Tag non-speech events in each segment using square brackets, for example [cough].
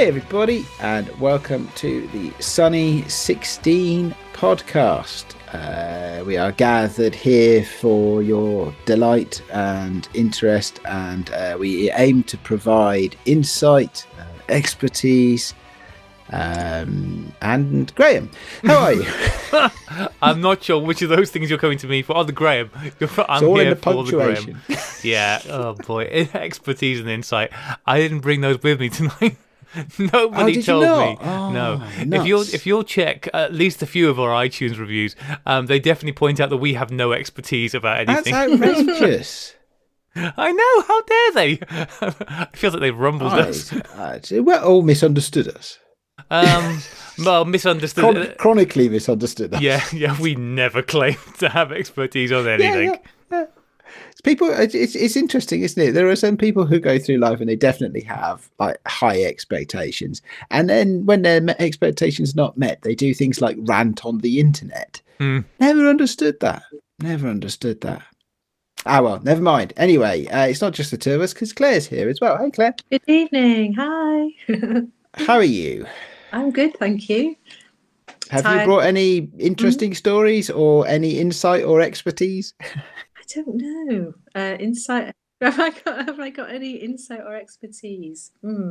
Hey, everybody, and welcome to the Sunny 16 podcast. Uh, we are gathered here for your delight and interest, and uh, we aim to provide insight, uh, expertise, um, and Graham. How are you? [laughs] I'm not sure which of those things you're coming to me for. Oh, the Graham. [laughs] I'm all in here the for the Graham. Yeah. Oh boy, [laughs] expertise and insight. I didn't bring those with me tonight. [laughs] Nobody Oh, told me. Oh, no. If you'll if you'll check at least a few of our iTunes reviews, um, they definitely point out that we have no expertise about anything. That's outrageous. [laughs] I know. How dare they? [laughs] it feels like they've rumbled us. I, I, well, all misunderstood us. Um, well, misunderstood. Chron- chronically misunderstood us. yeah, yeah. We never claimed to have expertise on anything. yeah, yeah. It's people. It's, it's it's interesting, isn't it? There are some people who go through life and they definitely have like high expectations, and then when their me- expectations not met, they do things like rant on the internet. Hmm. Never understood that. Never understood that. Ah well, never mind. Anyway, uh, it's not just the two of us because Claire's here as well. Hey Claire, Good evening. Hi. [laughs] how are you? I'm good, thank you. Have you brought any interesting stories or any insight or expertise? [laughs] I don't know. Uh, insight. [laughs] Have I got? Have I got any insight or expertise? Hmm.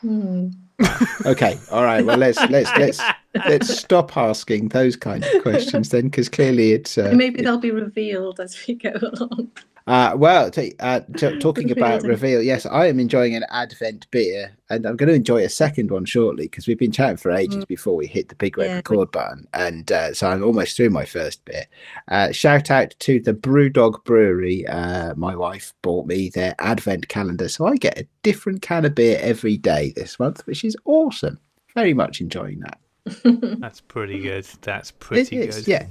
Hmm. [laughs] Okay, all right. Well, let's let's let's [laughs] let's stop asking those kind of questions then, because clearly it's uh, Maybe they'll be revealed as we go along. Uh, well. T- uh, t- [laughs] talking about reveal, yes, I am enjoying an Advent beer, and I'm going to enjoy a second one shortly because we've been chatting for ages before we hit the big red Mm. Yeah, record button, and uh, so I'm almost through my first beer. Uh, shout out to the Brewdog Brewery. Uh, my wife bought me their Advent calendar, so I get a different can of beer every day this month, which is awesome. Very much enjoying that. [laughs] That's pretty good. That's pretty is, good. yeah.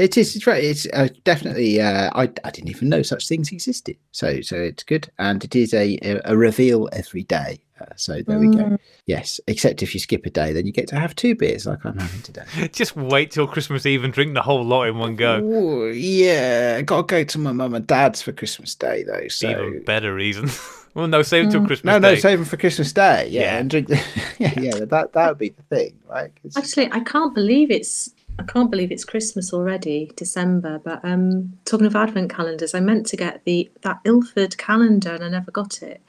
It is. It's right. It's uh, definitely. Uh, I I didn't even know such things existed. So so it's good, and it is a a, a reveal every day. Uh, so there we go. Mm. Yes, except if you skip a day, then you get to have two beers like I'm having today. [laughs] Just wait till Christmas Eve and drink the whole lot in one go. Ooh, yeah, got to go to my mum and dad's for Christmas Day though. So Even better reason. [laughs] well, no, save it till Christmas no, no, Day. save them for Christmas Day. Yeah, Yeah. and drink. The, [laughs] yeah, yeah. That that would be the thing, right? 'Cause- Actually, I can't believe it's. I can't believe it's Christmas already, December. But um, talking of advent calendars, I meant to get the that Ilford calendar and I never got it.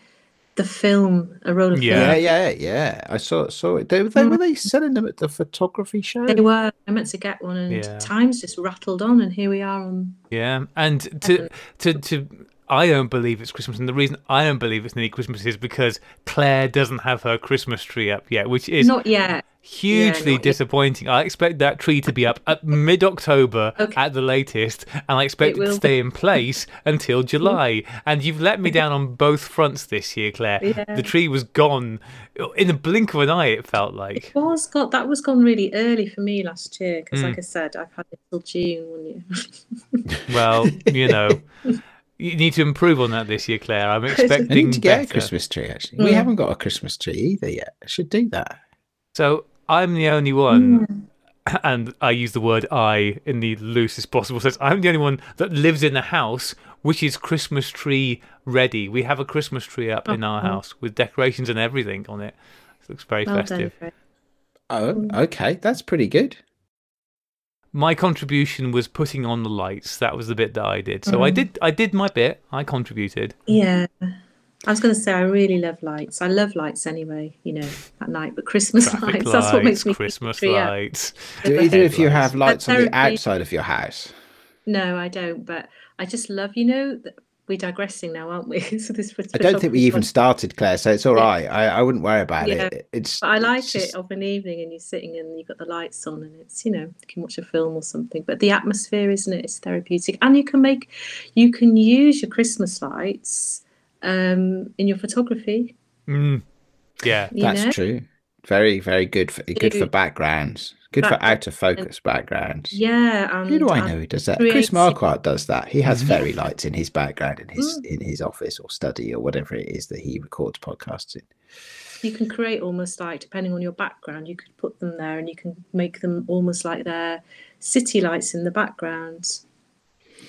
The film, a roll of Yeah. yeah, film. yeah, yeah. I saw saw it. They, they were they selling them at the photography show. They were. I meant to get one, and Yeah. time's just rattled on, and here we are on. Yeah, and to to to I don't believe it's Christmas, and the reason I don't believe it's nearly Christmas is because Claire doesn't have her Christmas tree up yet, which is Not yet. Hugely not yet. disappointing. I expect that tree to be up at [laughs] mid October Okay. at the latest, and I expect It it, to stay in place until [laughs] July. And you've let me [laughs] down on both fronts this year, Claire. Yeah. The tree was gone in a blink of an eye. It felt like. It was got that was gone really early for me last year because, Mm. like I said, I've had it till June one year. Well, you know. You need to improve on that this year, Claire. I'm I expecting need to get a. Christmas tree. Actually, we Mm. haven't got a Christmas tree either yet. I should do that. So I'm the only one, [clears throat] and I use the word I in the loosest possible sense. I'm the only one that lives in a house which is Christmas tree ready. We have a Christmas tree up in our Oh. house with decorations and everything on it. It looks very well festive. Fred. Oh, okay, that's pretty good. My contribution was putting on the lights. That was the bit that I did. So I Mhm. did. I did my bit. I contributed. Yeah. I was going to say I really love lights. I love lights anyway, you know, at night. But Christmas Traffic lights, lights, that's what makes me Christmas tree lights. Do With either the of you have lights on the outside of your house? No, I don't. But I just love, you know, th- we're digressing now, aren't we? [laughs] so this I don't think we even started, Claire. So it's all Yeah. right. I, I wouldn't worry about Yeah. it. It's. But I like it's just- it of an evening and you're sitting and you've got the lights on and it's, you know, you can watch a film or something. But the atmosphere, isn't it? It's therapeutic. And you can make, you can use your Christmas lights um, in your photography. Mm. Yeah. You That's know? true. Very, very good for good for backgrounds. Good for out of focus backgrounds. Yeah. And, Who do I know who does that? Chris Marquardt does that. He has fairy lights in his background in his Mm. in his office or study or whatever it is that he records podcasts in. you can create almost like depending on your background you could put them there and you can make them almost like they're city lights in the background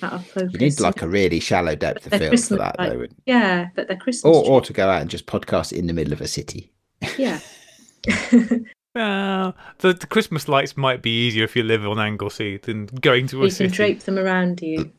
that are focused You need like a really shallow depth of they're field for that, light- though. wouldn't- yeah but they're christmas Or, or to go out and just podcast in the middle of a city. Yeah. [laughs] Uh, the, the Christmas lights might be easier if you live on Anglesey than going to a you city. can drape them around you.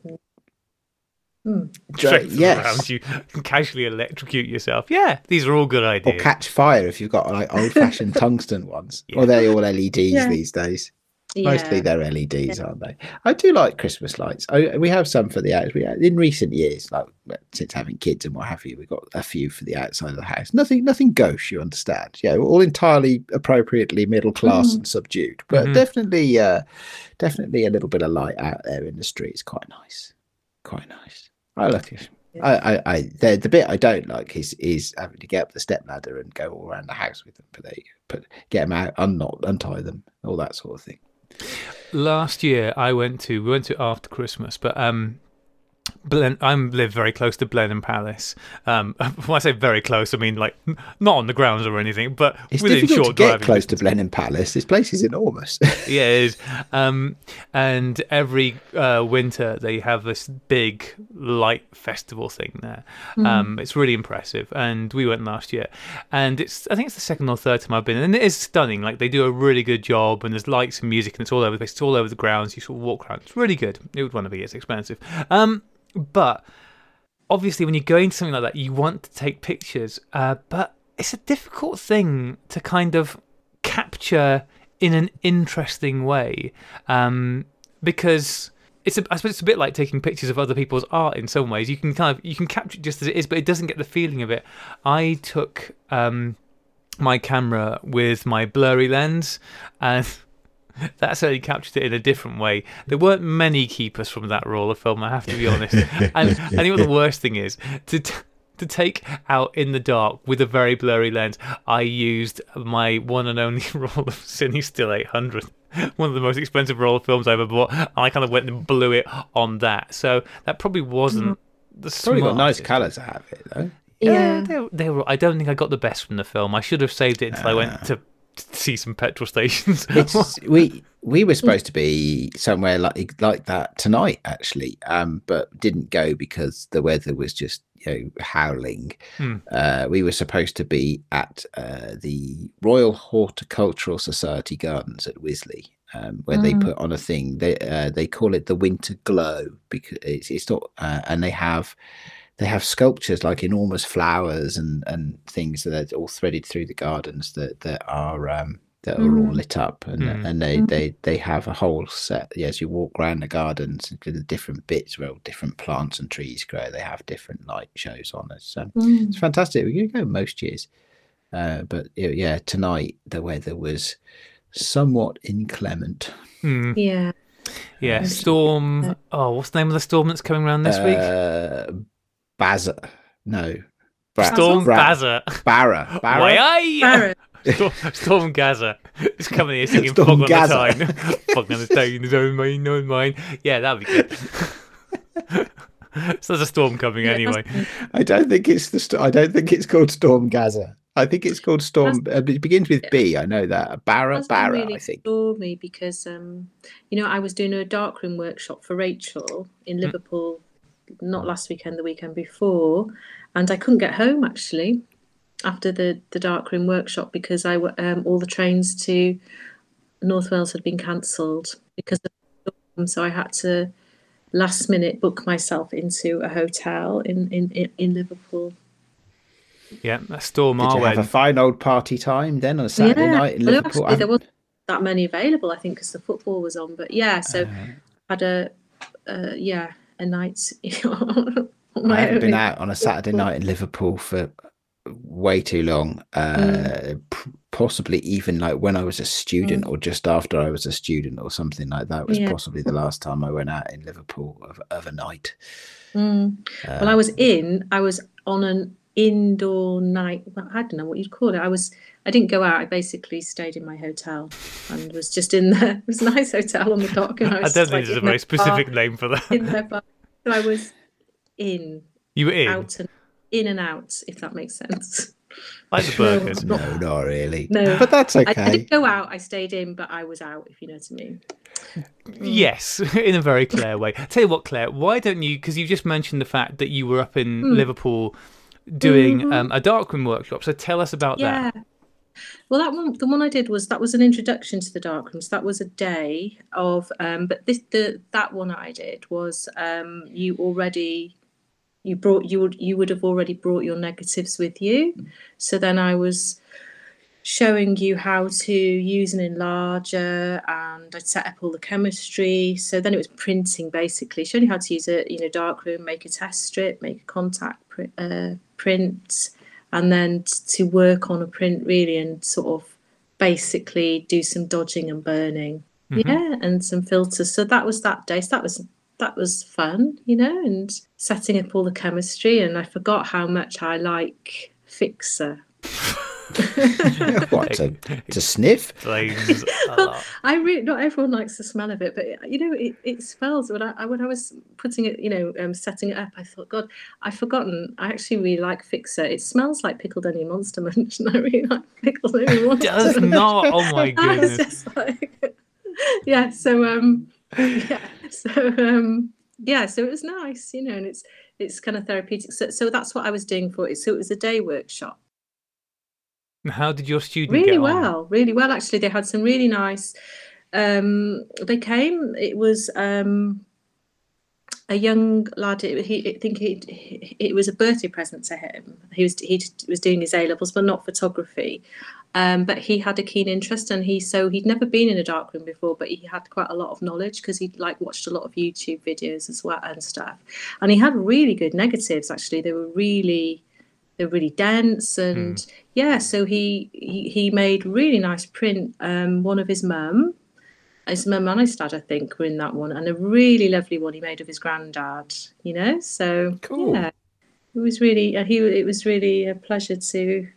Hmm. Drape them yes. around you and casually electrocute yourself. Yeah, these are all good ideas. Or catch fire if you've got like old fashioned [laughs] tungsten ones. Yeah. Or they're all LEDs Yeah. these days. Yeah. Mostly they're LEDs, aren't they? I do like Christmas lights. I, we have some for the outs. We in recent years, like since having kids and what have you, we've got a few for the outside of the house. Nothing, nothing gauche, you understand? Yeah, all entirely appropriately middle class Mm. and subdued, but Mhm. definitely, uh, definitely a little bit of light out there in the streets. Quite nice, quite nice. I like it. I, I, I the, the bit I don't like is is having to get up the step ladder and go all around the house with them. But they you. Put get them out, unknot, untie them, all that sort of thing. Last year, I went to we went to after Christmas, but um, Blen, I live very close to Blenheim Palace. Um, [laughs] when I say very close, I mean like not on the grounds or anything, but It's within difficult to short get driving close to. Blenheim Palace. This place is enormous. [laughs] Yeah, it is. Um, and every uh, winter they have this big light festival thing there. Um, it's really impressive, and we went last year, and it's I think it's the second or third time I've been, and it is stunning. Like they do a really good job, and there's lights and music, and it's all over the place. It's all over the grounds. You sort of walk around. It's really good. It would want to be. It's expensive. Um, but obviously when you go into something like that you want to take pictures uh, but it's a difficult thing to kind of capture in an interesting way um, because it's a, I suppose it's a bit like taking pictures of other people's art in some ways. You can kind of you can capture it just as it is but it doesn't get the feeling of it. I took um, my camera with my blurry lens and [laughs] [laughs] that certainly captured it in a different way. There weren't many keepers from that roll of film, I have to be honest. [laughs] and I think what the worst thing is to t- to take out in the dark with a very blurry lens. I used my one and only [laughs] roll of CineStill 800. One of the most expensive roll of films I ever bought, and I kind of went and blew it on that. So that probably wasn't mm. the Probably got nice colours out of it though. Yeah, Yeah. they, they were. I don't think I got the best from the film. I should have saved it until I went ah. to, to see some petrol stations. [laughs] We we were supposed to be somewhere like like that tonight actually, um, but didn't go because the weather was just you know howling. Hmm. Uh, we were supposed to be at uh, the Royal Horticultural Society Gardens at Wisley. Um, where they Mm. put on a thing, they uh, they call it the Winter Glow because it's it's not, uh, and they have they have sculptures like enormous flowers and and things that are all threaded through the gardens that that are um that are all Mm. lit up and Mm. and they Mm. they they have a whole set yeah, as you walk around the gardens to the different bits where all different plants and trees grow they have different light shows on it so Mm. it's fantastic we can go most years uh but yeah, yeah tonight the weather was somewhat inclement Hmm. Yeah. Yeah, storm. Oh, what's the name of the storm that's coming around this week? Uh Baza no Bra- Storm Bra- Gaza. Barra Barra Why? Barrett. Storm, Storm Gaza. It's coming here singing Storm Fog on the Tyne. [laughs] Fog on the Tyne is on mine, no mine. Yeah, that'd be good. so there's a storm coming Yeah, anyway. I don't think it's the. St- I don't think it's called Storm Gaza. I think it's called Storm. Uh, it begins with B. I know that. Barra, Barra. really I think. stormy because um, you know I was doing a darkroom workshop for Rachel in Liverpool, not last weekend, the weekend before, and I couldn't get home actually after the the darkroom workshop because I w- um, all the trains to North Wales had been cancelled because of the storm, so I had to last minute book myself into a hotel in in in, in Liverpool. Yeah, a storm Did our you have a fine old party time then on a Saturday night in well, Liverpool? Actually, there wasn't that many available, I think, because the football was on. But yeah, so Uh, had a uh, yeah a night. [laughs] I haven't been out on a Saturday night in Liverpool for way too long. Uh, Mm. p- possibly even like when I was a student or just after I was a student or something like that was Yeah. possibly the last time I went out in Liverpool of, of a night. Mm. Uh, Well, I was in. I was on an indoor night. Well, I don't know what you'd call it. I was. I didn't go out. I basically stayed in my hotel and was just in there. [laughs] It was a nice hotel on the dock, and I [laughs] I was. don't think like, there's a very specific bar- name for that. In their bar. So I was in, You were in, out, and in and out. If that makes sense. like the burgers. No. no, not really. No. but that's I, okay. I didn't go out. I stayed in, but I was out. If you know what I mean. Yes, [laughs] in a very clear way. Tell you what, Claire, why don't you? Because you just mentioned the fact that you were up in Hmm. Liverpool doing Mhm. um, a darkroom workshop. So tell us about Yeah. that. Well, that one, the one I did was that was an introduction to the dark rooms. That was a day of, um, but this the that one I did was um, you already you brought you would you would have already brought your negatives with you. So then I was showing you how to use an enlarger and I'd set up all the chemistry. So then it was printing basically, showing you how to use a you know darkroom, make a test strip, make a contact pr- uh, print, and then t- to work on a print really and sort of basically do some dodging and burning. Mhm. Yeah, and some filters. So that was that day. So that was that was fun, you know, and setting up all the chemistry. And I forgot how much I like Fixer. What to, to sniff? Flames a [laughs] lot. I really not everyone likes the smell of it, but you know it, it smells. When I I- when I was putting it, you know, um, setting it up, I thought, God, I've forgotten. I actually really like Fixer. It smells like pickled onion monster munch, [laughs] and I really like pickled onion [laughs] monster. does Munch. not. Oh my goodness. just like- yeah. So um, yeah. So um, yeah. So it was nice, you know, and it's it's kind of therapeutic. So so that's what I was doing for it. So it was a day workshop How did your student really get on? well really well actually. They had some really nice um they came it was um a young lad he I think he it was a birthday present to him. He was he was doing his A levels but not photography. Um but he had a keen interest and he so he'd never been in a dark room before but he had quite a lot of knowledge because he'd like watched a lot of YouTube videos as well and stuff. And he had really good negatives actually. They were really they're really dense and yeah so he, he he made really nice print um one of his mum. His mum and his dad i think were in that one and a really lovely one he made of his granddad you know? So Cool. yeah it was really uh, he it was really a pleasure to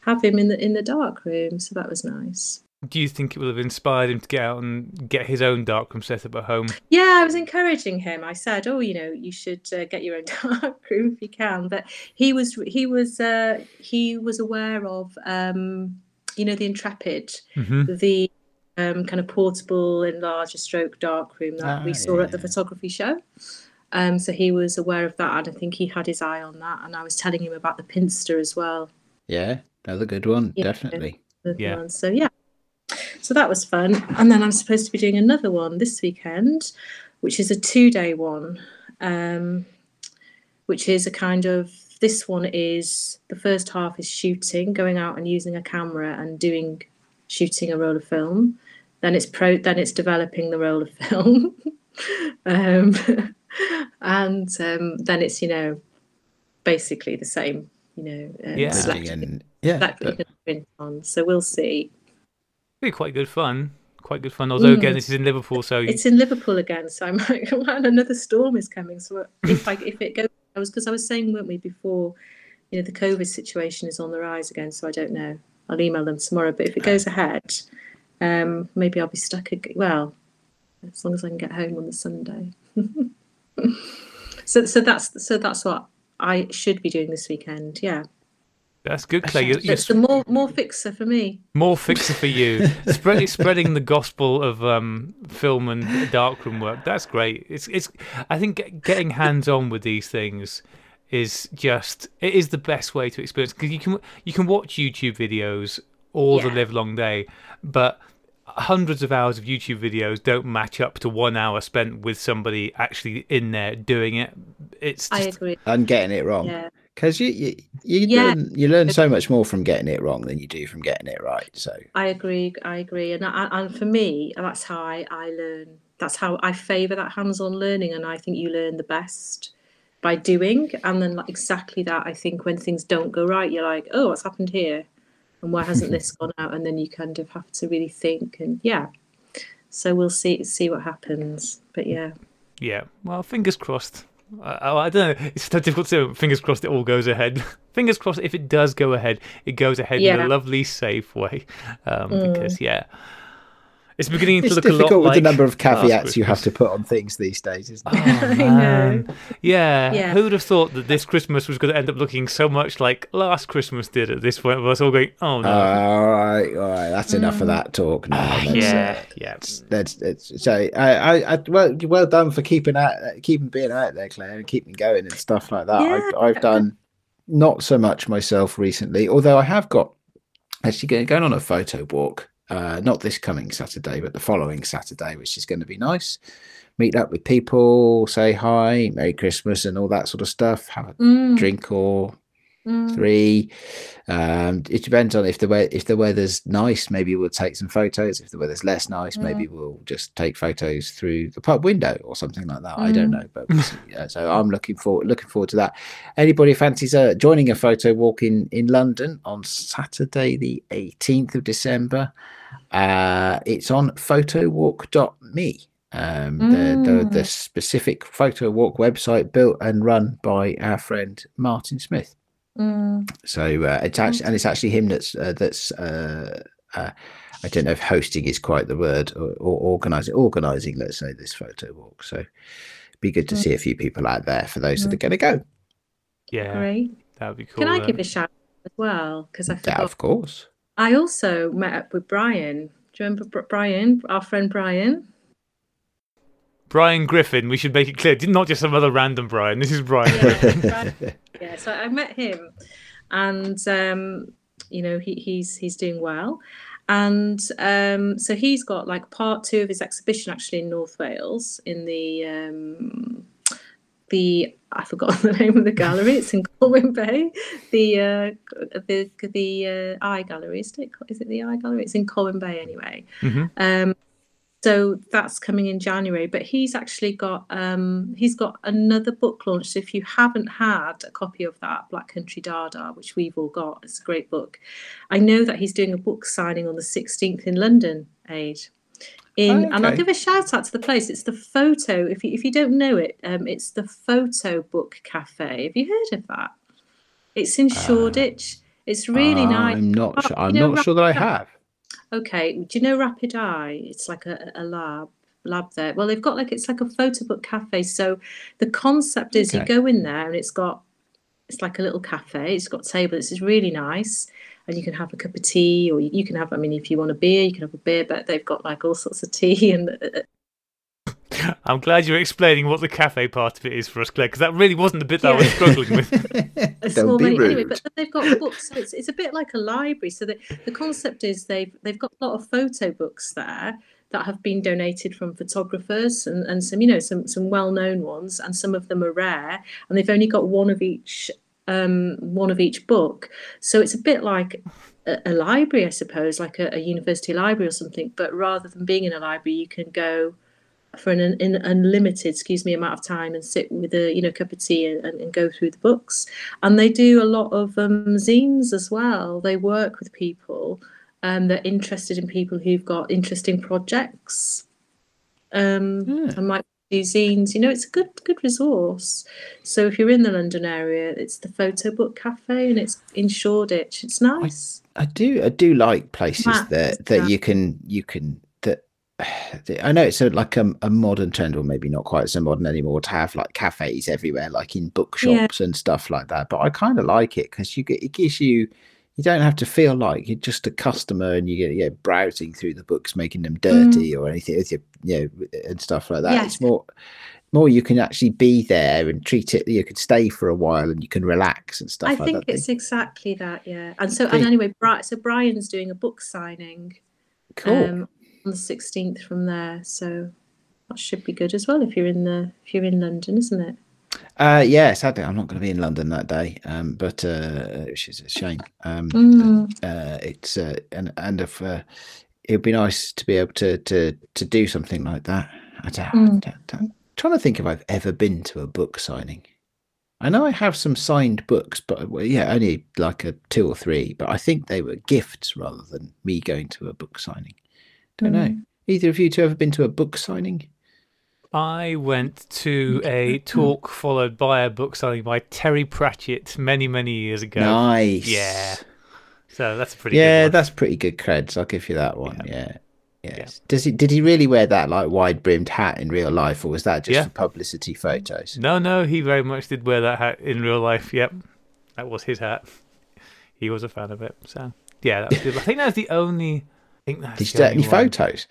have him in the in the dark room so that was nice Do you think it would have inspired him to get out and get his own darkroom set up at home? Yeah, I was encouraging him. I said, "Oh, you know, you should uh, get your own [laughs] darkroom if you can." But he was he was uh, he was aware of um, you know the Intrepid, hmm the um, kind of portable and enlarger stroke darkroom that Ah, we saw at the photography show. Um, so he was aware of that, and I think he had his eye on that. And I was telling him about the Pinster as well. Yeah, another good one, Yeah. definitely. Yeah. one. So yeah, so that was fun. And then I'm supposed to be doing another one this weekend, which is a two day one, um, which is a kind of this one is the first half is shooting, going out and using a camera and doing shooting a roll of film. Then it's pro. Then it's developing the roll of film. um, and um, then it's you know basically the same you know um, Yeah. Selecting and- yeah, that but- we can print on. So we'll see. Be quite good fun. Quite good fun. Although again, Mm. this is in Liverpool, so It's in Liverpool again, so I'm like, man, another storm is coming. So if I if it goes, I was because I was saying, weren't we before? You know, the COVID situation is on the rise again, so I don't know. I'll email them tomorrow. But if it goes ahead, um, maybe I'll be stuck. Ag- well, as long as I can get home on the Sunday. [laughs] so so that's so that's what I should be doing this weekend. Yeah, that's good, Claire. You're, you're that's the more more fixer for me. more fixer for you. [laughs] Spread, spreading the gospel of um, film and darkroom work. That's great. It's it's. I think getting hands on with these things is just it is the best way to experience because you can you can watch YouTube videos all the Yeah. live long day, but hundreds of hours of YouTube videos don't match up to one hour spent with somebody actually in there doing it. It's I just, agree. and getting it wrong. Yeah. Because you you, you Yeah. learn you learn so much more from getting it wrong than you do from getting it right. So I agree. I agree, and I, and for me, that's how I, I learn. That's how I favour that hands-on learning, and I think you learn the best by doing. And then, like exactly that, I think when things don't go right, you're like, oh, what's happened here, and why hasn't [laughs] this gone out? And then you kind of have to really think, and yeah. So we'll see see what happens. But yeah, Yeah, well, fingers crossed. I, I don't know. It's so difficult to. Fingers crossed it all goes ahead. [laughs] fingers crossed if it does go ahead, it goes ahead in a lovely, safe way. Um, Mm. Because yeah, it's beginning to it's look a lot like. difficult with the number of caveats you have to put on things these days, isn't [laughs] Oh, it? I know. man. Yeah. Yeah. Who would have thought that this Christmas was going to end up looking so much like last Christmas did at this point? We're all going, oh no. all right, all right. That's enough of that talk now. Let's, yeah, uh, yeah. Let's, let's so I, I, I well well done for keeping out keeping being out there, Claire, and keeping going and stuff like that. Yeah. I've, I've done not so much myself recently, although I have got actually going, going on a photo walk. Uh, not this coming Saturday, but the following Saturday, which is going to be nice. Meet up with people, say hi, Merry Christmas, and all that sort of stuff. Have a Mm, drink or mm. three. Um, it depends on if the if the weather's nice, maybe we'll take some photos. If the weather's less nice, maybe we'll just take photos through the pub window or something like that. I don't Mm. know, but [laughs] yeah, so I'm looking forward looking forward to that. Anybody fancies uh, joining a photo walk in in London on Saturday, the 18th of December? Uh, it's on photowalk.me. Um, the, the the Mm. specific photo walk website built and run by our friend Martin Smith. Mm. So uh, it's actually and it's actually him that's uh, that's uh, uh, I don't know if hosting is quite the word or, or organizing organizing. Let's say this photo walk. So be good to Mm. see a few people out there for those that are going to go. Yeah, Great. that would be cool. Can I uh, give a shout as well? Because I Yeah, forgot. of course. I also met up with Brian. Do you remember Brian, our friend Brian? Brian Griffin, we should make it clear, not just some other random Brian. This is Brian. Yeah, Brian. [laughs] yeah. So I met him, and um, you know he, he's he's doing well, and um, so he's got like part two of his exhibition actually in North Wales in the um, the I forgot [laughs] the name of the gallery. It's in Colwyn Bay. The uh, the the uh, Eye Gallery is it? Is it the Eye Gallery? It's in Colwyn Bay anyway. Mhm. Um, so that's coming in January. But he's actually got um, he's got another book launch. So if you haven't had a copy of that Black Country Dada, which we've all got, it's a great book. I know that he's doing a book signing on the 16th in London, Aid. In and I'll give a shout out to the place. It's the photo. If you if you don't know it, um, it's the Photo Book Cafe. Have you heard of that? It's in Shoreditch. It's really nice. I'm not Oh, sure. I'm know, not sure that I have. Okay, do you know Rapid Eye? It's like a, a lab lab there. Well, they've got like it's like a photo book cafe. So the concept is Okay. you go in there and it's got it's like a little cafe. It's got tables. It's really nice, and you can have a cup of tea, or you, you can have. I mean, if you want a beer, you can have a beer. But they've got like all sorts of tea [laughs] and uh, [laughs] I'm glad you're explaining what the cafe part of it is for us, Claire, because that really wasn't the bit that I was struggling with. [laughs] a Don't small be menu. Anyway, rude. but then they've got books, so it's, it's a bit like a library. So the, the concept is they've they've got a lot of photo books there that have been donated from photographers and, and some you know some some well known ones, and some of them are rare, and they've only got one of each um, one of each book. So it's a bit like a, a library, I suppose, like a, a university library or something. But rather than being in a library, you can go for an, an unlimited, excuse me, amount of time and sit with a you know cup of tea and, and go through the books. And they do a lot of um, zines as well. They work with people um, that are interested in people who've got interesting projects. Um, Yeah. and might do zines. You know, it's a good good resource. So if you're in the London area, it's the Photo Book Cafe and it's in Shoreditch. It's nice. I do I do like places Maps, that that yeah. you can you can [sighs] I know it's a, like a, a modern trend, or maybe not quite so modern anymore, to have like cafes everywhere, like in bookshops and stuff like that. But I kind of like it because you get it gives you you don't have to feel like you're just a customer and you get yeah browsing through the books, making them mm. dirty or anything, with your, you know, uh, and stuff like that. Yes. It's more more you can actually be there and treat it. You can stay for a while and you can relax and stuff I like think it's exactly that, yeah. And so, and anyway, so Brian's doing a book signing cool. um, on the sixteenth from there. So that should be good as well if you're in the if you're in London, isn't it? Uh, yeah, sadly, I'm not going to be in London that day, um, but uh, which is a shame. Um, Mm. uh, it's uh, and and if uh, it'd be nice to be able to to to do something like that. I don't, Mm. don't- don't- trying to think if I've ever been to a book signing. I know I have some signed books, but well, yeah, only like a two or three. But I think they were gifts rather than me going to a book signing. Don't know. Mm. Either of you two ever been to a book signing? I went to a talk followed by a book signing by Terry Pratchett many, many years ago. Nice. Yeah. So that's a pretty yeah, good one. that's pretty good creds. I'll give you that one. Yeah. Yeah. Yes. Does he? Did he really wear that like wide brimmed hat in real life, or was that just Yeah. for publicity photos? No, no, he very much did wear that hat in real life. Yep. That was his hat. He was a fan of it. So, yeah, that was good. I think that's the only. I think that's Did you the take any one. photos?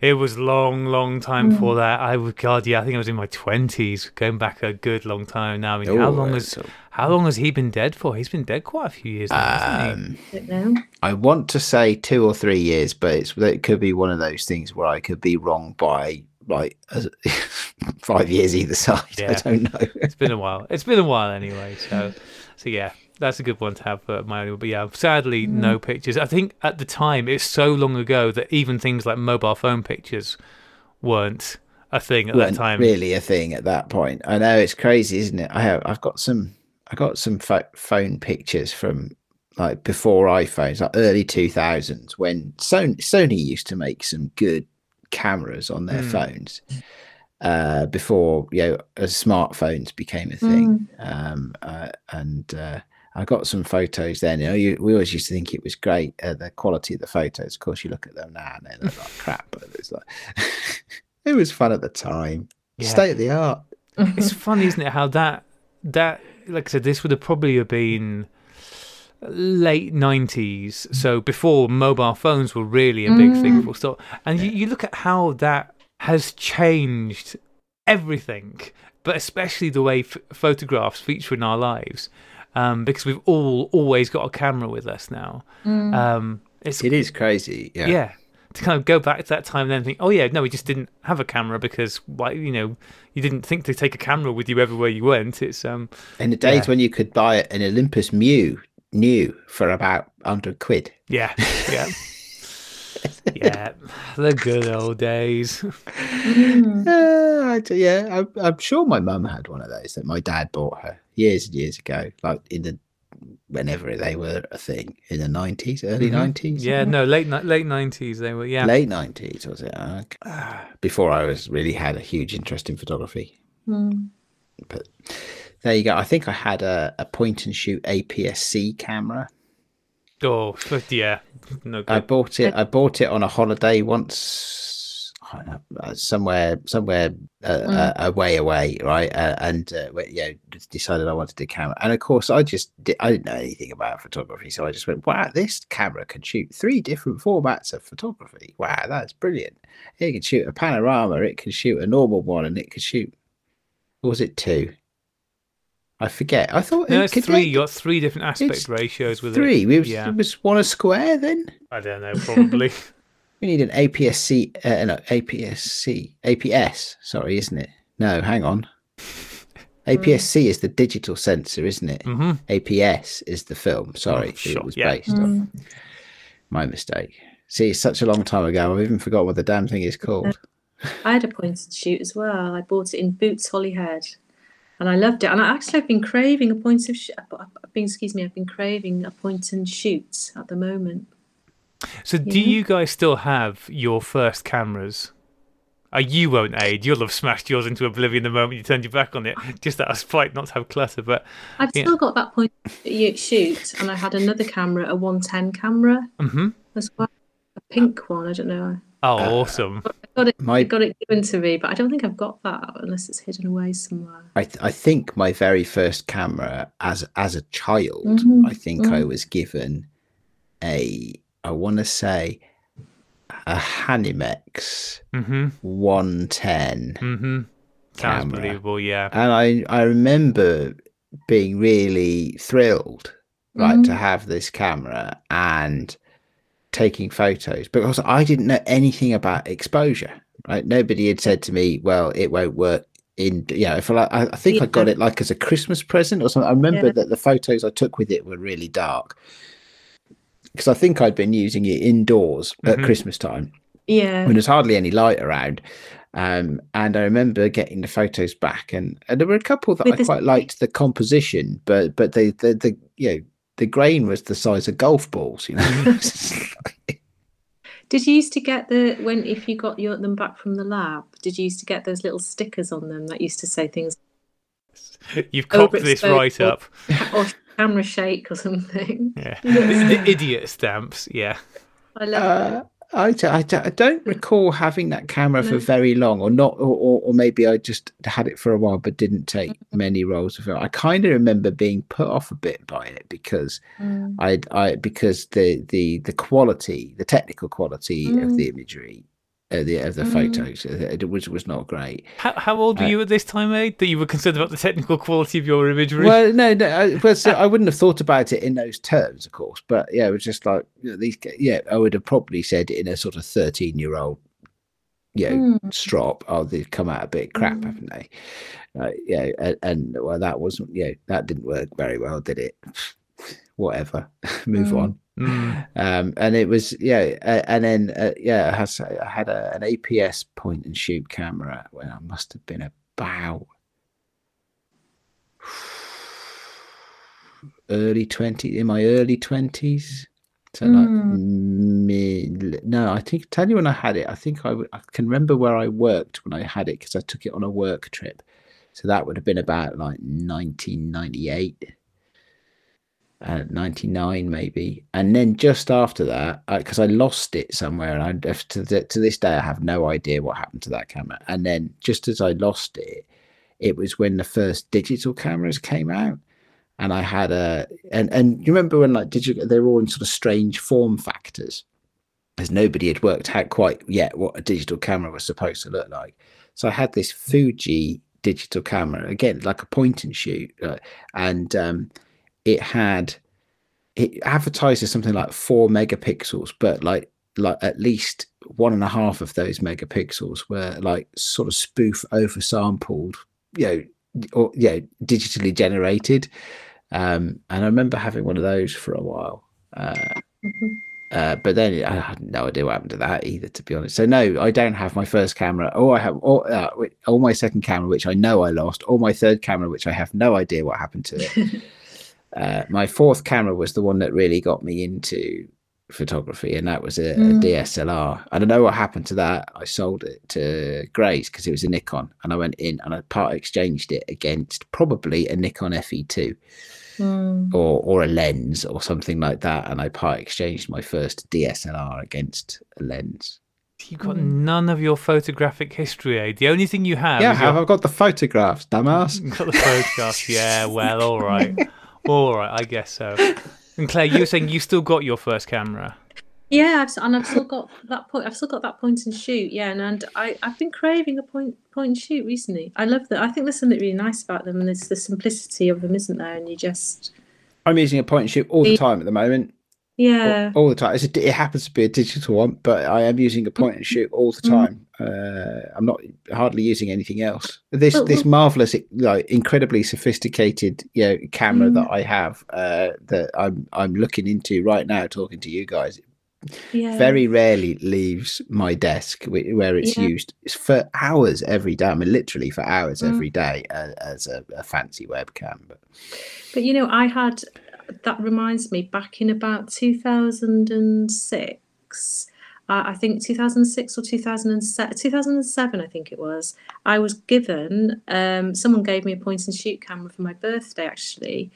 It was long, long time before that. I would, God, yeah, I think I was in my twenties, going back a good long time now. I mean, how Oh, long has so- How long has he been dead for? He's been dead quite a few years now, hasn't he? Um, I don't know. I want to say two or three years, but it's it could be one of those things where I could be wrong by like as- [laughs] five years either side. I don't know. It's been a while. It's been a while anyway. So, so yeah, that's a good one to have for my only. But yeah, sadly, no pictures. I think at the time it's so long ago that even things like mobile phone pictures weren't a thing at weren't that time. really a thing at that point. I know it's crazy, isn't it? I have I've got some I got some pho- phone pictures from like before iPhones, like early two thousands, when Sony Sony used to make some good cameras on their Mm. phones. Uh, before you know, as smartphones became a thing, um, uh, and uh, I got some photos then. You know, you, we always used to think it was great, uh, the quality of the photos. Of course, you look at them now and they look like [laughs] crap, but it's like [laughs] it was fun at the time. Yeah. State of the art. It's funny, isn't it? How that that like I said, this would have probably have been late nineties, so before mobile phones were really a big thing. Full stop. And you, you look at how that has changed everything, but especially the way f- photographs feature in our lives, um, because we've all always got a camera with us now. Um, it's It is crazy. Yeah. yeah. To kind of go back to that time and then think, oh yeah, no, we just didn't have a camera because why you know you didn't think to take a camera with you everywhere you went. It's um In the days Yeah. when you could buy an Olympus Mew new for about hundred quid. yeah yeah [laughs] [laughs] yeah the good old days. Uh, I d- yeah, I'm, I'm sure my mum had one of those that my dad bought her years and years ago, like in the whenever they were a thing in the nineties, early Mhm. 90s Yeah, no, late late nineties they were. Yeah, late nineties was it? Okay. [sighs] Before I was really had a huge interest in photography. Mm. But there you go. I think I had a, a point and shoot APS-C camera. Oh yeah, no I bought it. I bought it on a holiday once, know, uh, somewhere, somewhere uh, uh, away, away, right? Uh, and uh, yeah, decided I wanted a camera. And of course, I just di- I didn't know anything about photography, so I just went, "Wow, this camera can shoot three different formats of photography. Wow, that's brilliant! It can shoot a panorama, it can shoot a normal one, and it can shoot. Or was it two? I forget. I thought No, it it's three. get You got three different aspect it's ratios with three. it. We was, yeah, was one a square then. I don't know, probably. [laughs] [laughs] We need an APS-C, uh, no, APS-C, APS, sorry, isn't it? No, hang on. [laughs] APS-C is the digital sensor, isn't it? hmm APS is the film. Sorry, Oh, sure, it was yeah. based on my mistake. See, it's such a long time ago. I've even forgot what the damn thing is called. I had a point and shoot as well. I bought it in Boots Holyhead, and I loved it. And I actually have been craving a point of sh- I've been excuse me, I've been craving a point and shoot at the moment. So, do Yeah. you guys still have your first cameras? Uh, you won't aid. You'll have smashed yours into oblivion the moment you turned your back on it. [laughs] Just out of spite, not to have clutter. But I've still got that point and shoot, and I had another camera, a 110 camera hmm as well, a pink one. I don't know. Oh, Uh, awesome! I got it. My- I got it given to me, but I don't think I've got that unless it's hidden away somewhere. I, th- I think my very first camera as as a child, Mhm, I think I was given a, I want to say, a Hanimex hmm 110 hmm Sounds Camera. believable. Yeah. and I I remember being really thrilled, right, to Mhm. have this camera and taking photos because I didn't know anything about exposure. Right, nobody had said to me, "Well, it won't work." In you know, if I, I I think I got it like as a Christmas present or something. I remember Yeah. that the photos I took with it were really dark because I think I'd been using it indoors at Mhm. Christmas time Yeah. when there's hardly any light around. Um, and I remember getting the photos back, and, and there were a couple that With I quite liked the composition, but but they the, the you know the grain was the size of golf balls, you know. [laughs] [laughs] Did you used to get the when if you got your them back from the lab? Did you used to get those little stickers on them that used to say things [laughs] You've cocked this right or- up. or camera shake or something? Yeah. the, the idiot stamps. Yeah. I love uh, I, d- I, d- I don't recall having that camera for very long, or not, or, or, maybe I just had it for a while but didn't take Mm-hmm. many rolls of it. I kind of remember being put off a bit by it because Mm. I, I because the the the quality, the technical quality of Mm. the imagery uh, the of the Mm. photos. It was was not great. How, how old were Uh, you at this time, Aid, that you were concerned about the technical quality of your imagery? Well, no, no. I, [laughs] well, so I wouldn't have thought about it in those terms, of course. But yeah, it was just like you know, these. Yeah, I would have probably said in a sort of thirteen-year-old, you know, Mm. strop. Oh, they've come out a bit crap, Mm. haven't they? Uh, yeah, and, and well, that wasn't. Yeah, that didn't work very well, did it? [sighs] Whatever. [laughs] Move Mm. on. Mm. Um, and it was yeah, uh, and then uh, yeah, I, I had a, an APS point and shoot camera when I must have been about early twenty in my early twenties. So like mid, no, I think tell you when I had it. I think I can remember where I worked when I had it because I took it on a work trip. So that would have been about like 1998 uh, 99 maybe. And then just after that because I, lost it somewhere and I to, th- to this day I have no idea what happened to that camera. And then just as I lost it it was when the first digital cameras came out and I had a and and you remember when like digital they were all in sort of strange form factors because nobody had worked out quite yet what a digital camera was supposed to look like. So I had this Fuji digital camera again like a point and shoot uh, and um it had it advertised as something like four megapixels, but like like at least one and a half of those megapixels were like sort of spoof oversampled, you know, or you know, digitally generated. Um, and I remember having one of those for a while. Uh, Mhm. uh, but then I had no idea what happened to that either, to be honest. So no, I don't have my first camera, or I have or, uh, or my second camera, which I know I lost, or my third camera, which I have no idea what happened to it. [laughs] uh, my fourth camera was the one that really got me into photography, and that was a, a Mm. DSLR. I don't know what happened to that. I sold it to Grays because it was a Nikon, and I went in and I part exchanged it against probably a Nikon FE2 Mm. or or a lens or something like that, and I part exchanged my first DSLR against a lens. You've got Mm. none of your photographic history, Aid. The only thing you have yeah, is have your- I've got the photographs, dumbass. You've [laughs] got the photographs. yeah, well, all right. [laughs] All right, I guess so. And Claire, you were saying you still got your first camera. Yeah, I've, and I've still got that point. I've still got that point and shoot. Yeah, and, and I I've been craving a point point and shoot recently. I love that. I think there's something really nice about them, and it's the simplicity of them, isn't there? And you just I'm using a point and shoot all the The- time at the moment. Yeah. all, all the time. It's a, it happens to be a digital one, but I am using a point and shoot all the Mhm. time. Uh, I'm not hardly using anything else. This Well, this marvelous, like incredibly sophisticated, you know, camera Mm. that I have uh, that I'm I'm looking into right now, talking to you guys. yeah. Very rarely leaves my desk where it's Yeah. used It's for hours every day. I mean, literally for hours Mm. every day uh, as a, a fancy webcam. But But you know, I had that reminds me back in about 2006. Uh, I think 2006 or 2007, 2007, I think it was. I was given, um, someone gave me a point and shoot camera for my birthday actually.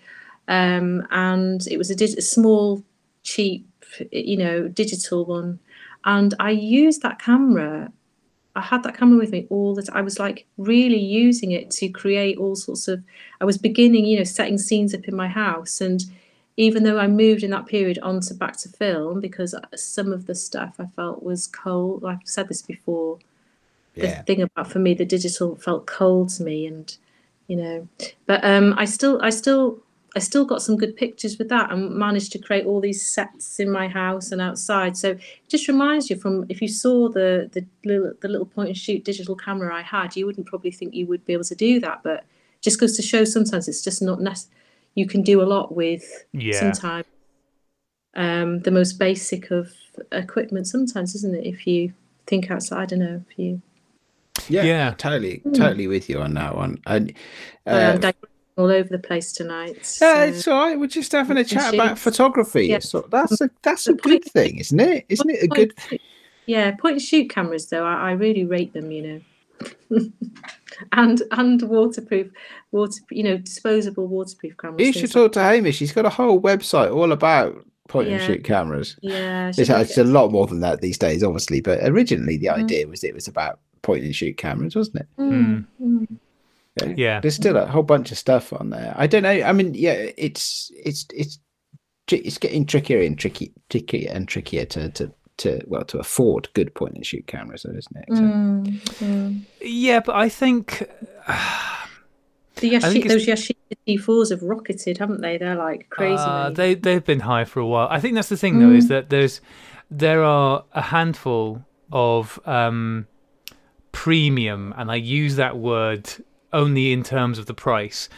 Um, and it was a, dig- a small, cheap, you know, digital one. And I used that camera I had that camera with me all the time. I was like really using it to create all sorts of. I was beginning, you know, setting scenes up in my house, and even though I moved in that period onto back to film because some of the stuff I felt was cold. like I've said this before. The yeah, thing about for me, the digital felt cold to me, and you know, but um, I still, I still, I still got some good pictures with that, and managed to create all these sets in my house and outside. So it just reminds you from if you saw the the little the little point and shoot digital camera I had, you wouldn't probably think you would be able to do that, but just goes to show sometimes it's just not necessary. You can do a lot with Yeah. sometimes um, the most basic of equipment. Sometimes, isn't it? If you think outside, I don't know if you. yeah, Yeah. totally, Mm. totally with you on that one. And Uh, uh, all over the place tonight. Yeah, so- it's all right. We're just having a Point and chat about photography. Yeah. So that's a that's a good thing, isn't it? Isn't it a good? and Yeah, point and shoot cameras though, I, I really rate them. You know, [laughs] and and waterproof, water you know disposable waterproof cameras. You should talk to Hamish. He's got a whole website all about point and Yeah. shoot cameras. Yeah, It's, it's a lot more than that these days, obviously. But originally, the Mm. idea was it was about point and shoot cameras, wasn't it? Mm, mm. Yeah. There's still a whole bunch of stuff on there. I don't know. I mean, yeah, it's it's it's it's getting trickier and tricky, trickier and trickier to to to well to afford good point and shoot cameras, though, isn't it? So, Mm, mm. Yeah, but I think [sighs] The I think Yashi, those Yashica T4s have rocketed, haven't they? They're like crazy. Uh, they they've been high for a while. I think that's the thing though is Mm. that there's there are a handful of um, premium, and I use that word only in terms of the price.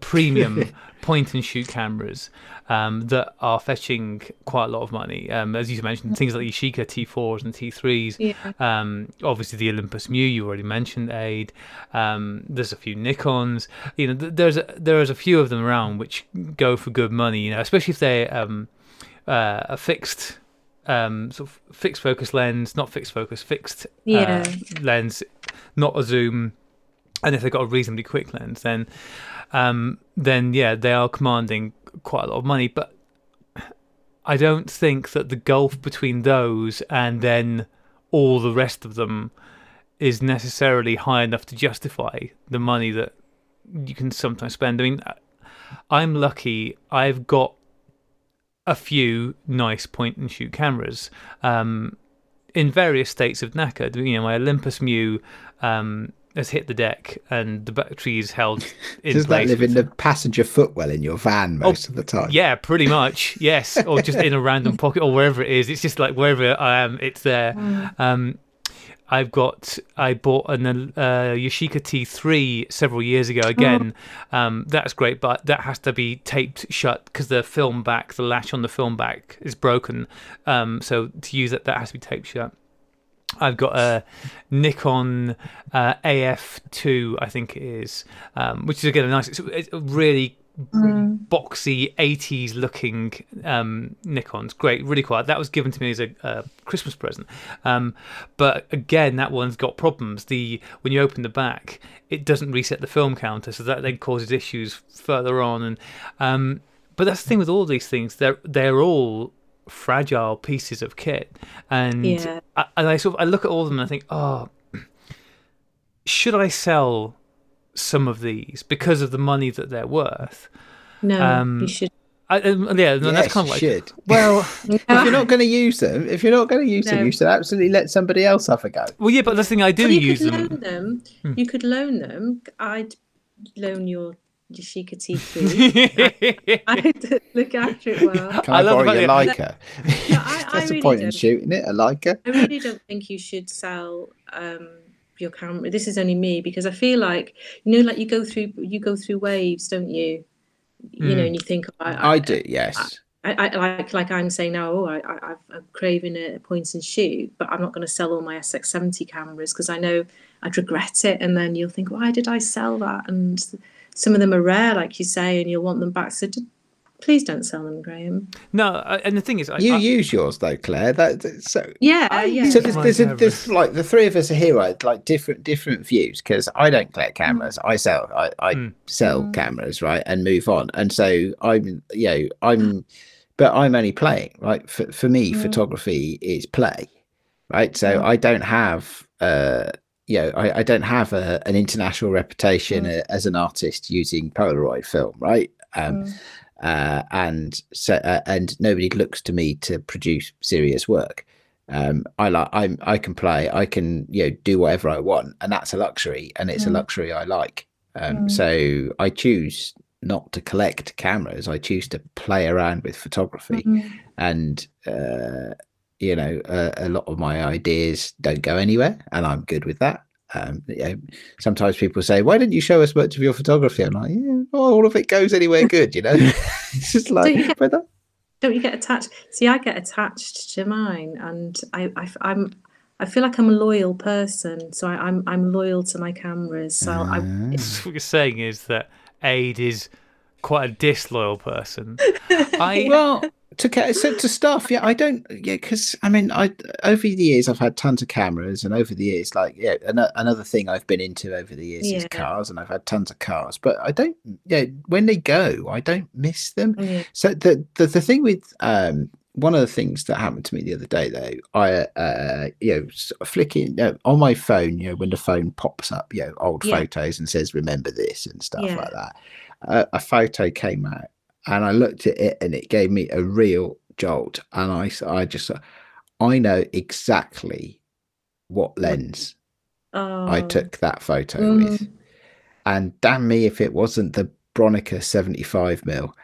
Premium [laughs] point and shoot cameras um, that are fetching quite a lot of money. Um, as you mentioned, things like the Yashica T4s and T3s. yeah. Um, obviously, the Olympus Mu you already mentioned, Ade. Um, there's a few Nikons. You know, th- there's a, there's a few of them around which go for good money. You know, especially if they're um, uh, a fixed um, sort of fixed focus lens, not fixed focus, fixed Yeah. uh, lens, not a zoom. And if they've got a reasonably quick lens, then um, then yeah, they are commanding quite a lot of money. But I don't think that the gulf between those and then all the rest of them is necessarily high enough to justify the money that you can sometimes spend. I mean, I'm lucky. I've got a few nice point and shoot cameras um, in various states of knacker. You know, my Olympus Mu um, has hit the deck and the battery is held [laughs] in Does that place. live in the passenger footwell in your van most of the time? yeah, pretty much. [laughs] Yes, or just in a random pocket or wherever it is. It's just like wherever I am, it's there. Um, I've got. I bought an uh, Yashica T3 several years ago. Again, um, that's great, but that has to be taped shut because the film back, the latch on the film back, is broken. Um, so to use it, that has to be taped shut. I've got a Nikon uh, AF2, I think it is, um, which is again a nice, it's, it's a really boxy 80s looking um, Nikon's great, really quiet. That was given to me as a, a Christmas present. Um, but again, that one's got problems. The when you open the back, it doesn't reset the film counter, so that then causes issues further on. And um, but that's the thing with all these things; they're they're all fragile pieces of kit, and Yeah. I, and I sort of I look at all of them and I think, oh, should I sell some of these because of the money that they're worth? No, um, you should. I, um, yeah, no, that's kind of like should. well, [laughs] if you're not going to use them, if you're not going to use them, you should absolutely let somebody else have a go. well, yeah, but the thing. I do Well, you use could them. loan them. Hmm. You could loan them. I'd loan your Yashica T3. I'd look after it well. Can I I, love borrow your Leica? No, I- I [laughs] That's really a point in shooting it, a Leica. I really don't think you should sell um, your camera. This is only me because I feel like you know, like you go through you go through waves, don't you? You know, Mm. and you think oh, I, I do, yes. I, I like like I'm saying now. Oh, I, I I've- I'm craving a point and shoot, but I'm not going to sell all my SX70 cameras because I know I'd regret it, and then you'll think, why did I sell that? And some of them are rare, like you say, and you'll want them back. So d- please don't sell them, Graham. no, I, and the thing is, I, You I, use yours though, Claire. That that- so. Yeah, I yeah. So there's, there's, a, there's like the three of us are here, right? Like different different views because I don't collect cameras. I sell I, I Mm. sell Mm. cameras, right, and move on. And so I'm you know I'm, but I'm only playing, right? For for me, Mm. photography is play, right? So Mm. I don't have uh you know I, I don't have a, an international reputation Mm. as an artist using Polaroid film, right? Um, Mm. uh, and so uh, and nobody looks to me to produce serious work. Um, I like I'm I can play, I can you know do whatever I want, and that's a luxury, and it's a Mm. luxury I like. Um, Mm. So I choose not to collect cameras. I choose to play around with photography, Mhm. and uh, you know a, a lot of my ideas don't go anywhere, and I'm good with that. Um, you know, sometimes people say, "Why didn't you show us much of your photography?" I'm like, "Yeah, well, all of it goes anywhere good," you know. [laughs] [laughs] it's just you like, get- but that, Don't you get attached? See, I get attached to mine, and I, I am I feel like I'm a loyal person, so I, I'm I'm loyal to my cameras. So I, Ah. what you're saying is that Ade is quite a disloyal person. [laughs] I well to ca- so to stuff yeah i don't yeah because i mean i over the years i've had tons of cameras and over the years like yeah an- another thing i've been into over the years is cars and i've had tons of cars but i don't yeah when they go i don't miss them yeah. so the the, the thing with um one of the things that happened to me the other day though i uh you know sort of flicking uh, on my phone you know when the phone pops up you know old Yeah. photos and says remember this and stuff Yeah. like that uh, a photo came out and I looked at it and it gave me a real jolt. And I, I just, uh, I know exactly what lens Oh, I took that photo Mm. with. And damn me if it wasn't the Bronica 75 mil,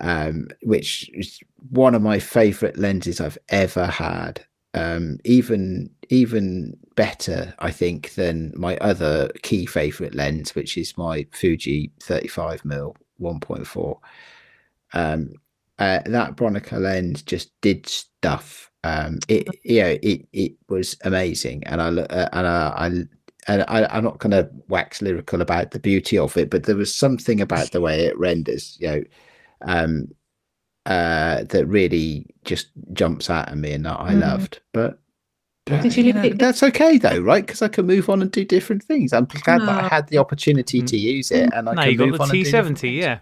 um, which is one of my favorite lenses I've ever had. Um, even even better, I think, than my other key favorite lens, which is my Fuji 35 mil 1.4. Um, uh, that Bronica lens just did stuff. Um, it you know it it was amazing, and I lo- uh, and I, I and I, I'm not going to wax lyrical about the beauty of it, but there was something about the way it renders, you know, um, uh, that really just jumps out at me and that I Mhm. loved. But, but, Did you you leave know, it- that's okay though, right? Because I can move on and do different things. I'm glad that I Ah. had the opportunity to use it, and I now can you got the on and do different T70, yeah.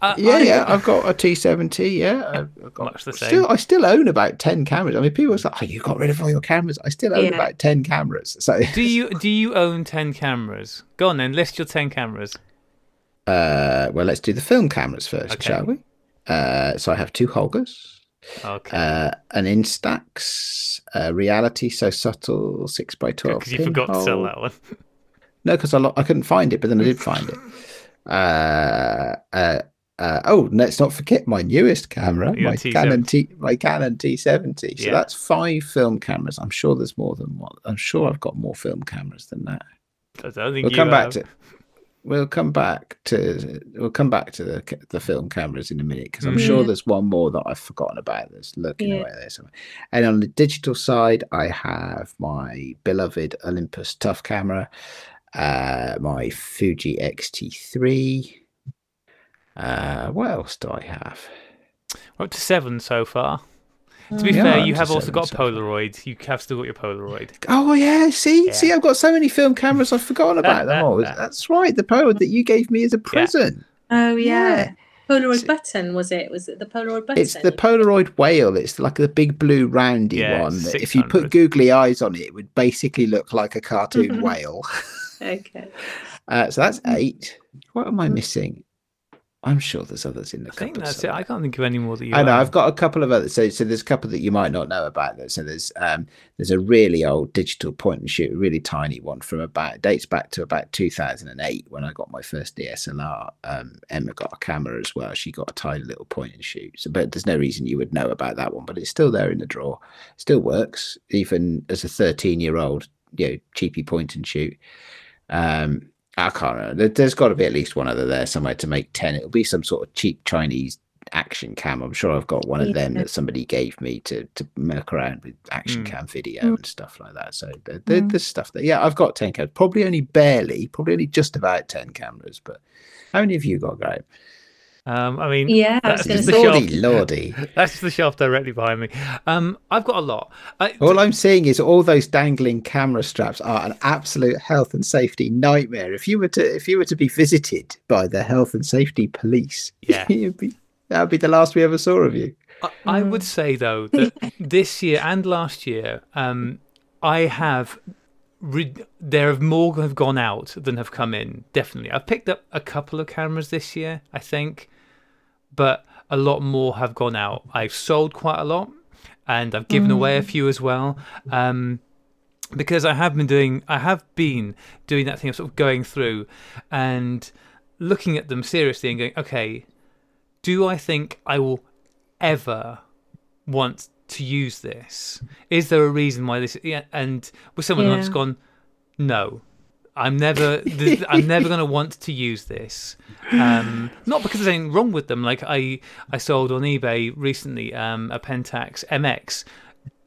Uh, Yeah, I- yeah, [laughs] I've got a T70. Yeah, I've I've got Much the same. still. I still own about ten cameras. I mean, people are like, "Oh, you got rid of all your cameras." I still own Yeah. about ten cameras. So, Do [laughs] you do you own ten cameras? Go on then, list your ten cameras. Uh, well, let's do the film cameras first, Okay. shall we? Uh, so I have two Holgas, Okay. uh, an Instax, a Reality So Subtle six x twelve. Because you forgot to sell that one. No, because I lo- I couldn't find it, but then I did find it. [laughs] Uh, uh, uh, oh, let's not forget my newest camera, Your my T70. Canon T, my Canon T70. So Yeah. that's five film cameras. I'm sure there's more than one. I'm sure I've got more film cameras than that. I don't think We'll you come back to. We'll come back to we'll come back to the the film cameras in a minute because I'm Mm. sure there's one more that I've forgotten about that's lurking Yeah. away there somewhere. And on the digital side, I have my beloved Olympus Tough camera, uh, my Fuji X-T3. Uh, what else do I have? We're up to seven so far. To be Yeah, fair, you have also got so far. Polaroid. You have still got your Polaroid. Oh yeah, see, Yeah. see, I've got so many film cameras. I've forgotten about them all. [laughs] That's right, the Polaroid that you gave me as a present. Oh yeah. Yeah. Polaroid So- button was it? Was it the Polaroid button? It's the Polaroid whale. It's like the big blue roundy Yeah, one. that If you put googly eyes on it, it would basically look like a cartoon [laughs] whale. [laughs] Okay. Uh, so that's eight. What am I missing? I'm sure there's others in the I think that's it. I can't think of any more that you. I know own. I've got a couple of others. So, so there's a couple that you might not know about. That so there's um there's a really old digital point and shoot, a really tiny one from about dates back to about 2008 when I got my first DSLR. Um, Emma got a camera as well. She got a tiny little point and shoot. So, but there's no reason you would know about that one. But it's still there in the drawer. Still works even as a 13 year old. You know, cheapy point and shoot. Um, I can't remember. There- There's got to be at least one other there somewhere to make 10. It'll be some sort of cheap Chinese action cam. I'm sure I've got one of them that somebody gave me to to milk around with action Mm. cam video Mm. and stuff like that. So there, there- Mm. there's stuff that, yeah, I've got 10 cameras. Probably only barely, probably only just about 10 cameras. But how many have you got, Graham? Um, I mean, Yeah, I that's was just the say- shelf. Lordy, lordy. [laughs] That's the shelf directly behind me. Um, I've got a lot. I, All I'm seeing is all those dangling camera straps are an absolute health and safety nightmare. If you were to if you were to be visited by the health and safety police, [laughs] Yeah. be, that would be the last we ever saw of you. I, I would say though that [laughs] this year and last year, um, I have. Re- there have more have gone out than have come in. Definitely, I've picked up a couple of cameras this year, I think, but a lot more have gone out. I've sold quite a lot, and I've given away a few as well. Um, because I have been doing, I have been doing that thing of sort of going through and looking at them seriously and going, okay, do I think I will ever want to use this? Is there a reason why this? Yeah, and with someone I've just gone, no, I'm never, th- I'm never going to want to use this. Um, not because there's anything wrong with them. Like I, I sold on eBay recently um, a Pentax MX,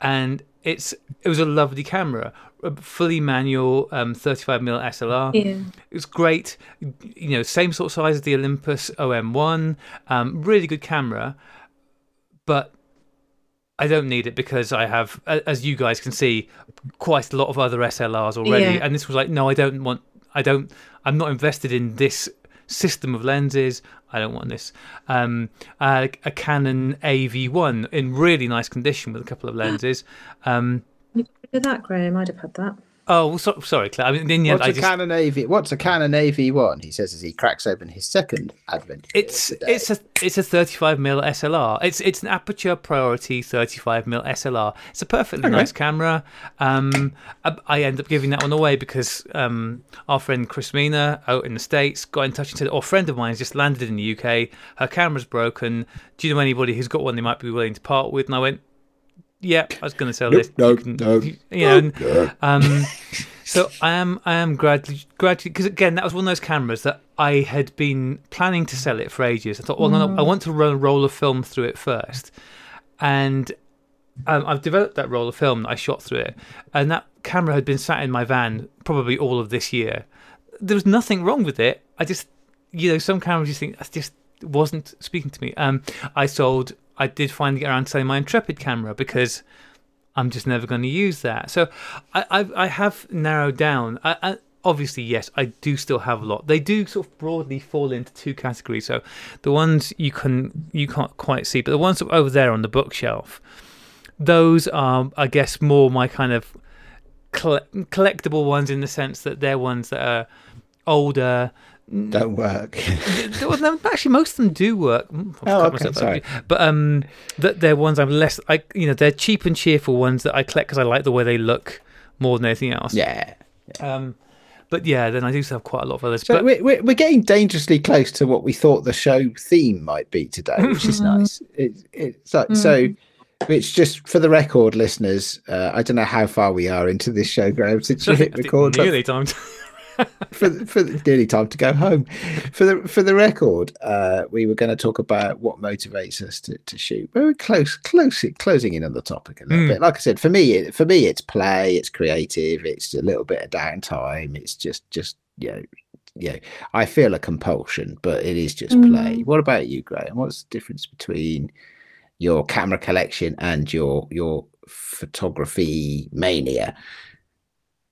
and it's it was a lovely camera, a fully manual, um, 35 mm SLR. Yeah. It was great, you know, same sort of size as the Olympus OM1. Um, really good camera, but I don't need it because I have, as you guys can see, quite a lot of other SLRs already. Yeah. And this was like, no, I don't want, I don't, I'm not invested in this system of lenses. I don't want this. Um, uh, a Canon AV1 in really nice condition with a couple of lenses. Um, Look at that, Graham. I'd have had that. Oh, well, so, sorry, Claire. I mean, in the end, What's I a just, Canon AV? What's a Canon AV one? He says as he cracks open his second Advent. it's it's a it's a 35 mm SLR. It's it's an aperture priority 35 mm SLR. It's a perfectly nice camera. Um, I, I end up giving that one away because um, our friend Chris Mina out in the states got in touch and said, "Oh, a friend of mine has just landed in the UK. Her camera's broken. Do you know anybody who's got one they might be willing to part with?" And I went, "Yeah, I was going to sell Nope, this. no, You can- no, you know, and- no. um, so I am, I am gradually, gradually, because again, that was one of those cameras that I had been planning to sell it for ages. I thought, well, no, no, I want to run a roll of film through it first, and um, I've developed that roll of film that I shot through it, and that camera had been sat in my van probably all of this year. There was nothing wrong with it. I just, you know, some cameras you think that just wasn't speaking to me. Um, I sold. I did finally get around to selling my Intrepid camera because I'm just never going to use that. So I I've, I have narrowed down. I, I, obviously, yes, I do still have a lot. They do sort of broadly fall into two categories. So the ones you can you can't quite see, but the ones over there on the bookshelf, those are, I guess, more my kind of collectible ones in the sense that they're ones that are older. Don't work. [laughs] Well, actually, most of them do work. Mm, Oh, okay, sorry. But um, that they're ones I'm less. I you know they're cheap and cheerful ones that I collect because I like the way they look more than anything else. yeah. Um, but yeah, then I do have quite a lot of others. So but we're, we're, getting dangerously close to what we thought the show theme might be today, which is nice. It, it's like, so, it's just for the record, listeners. Uh, I don't know how far we are into this show, Graham, since [laughs] you hit record. but nearly time. to- for the, for the, nearly time to go home. For the for the record, uh, we were going to talk about what motivates us to, to shoot. Very close, close, closing in on the topic a little Mm. bit. Like I said, for me, for me, it's play, it's creative, it's a little bit of downtime. It's just just you know, you know, I feel a compulsion, but it is just play. Mm. What about you, Graham? What's the difference between your camera collection and your your photography mania?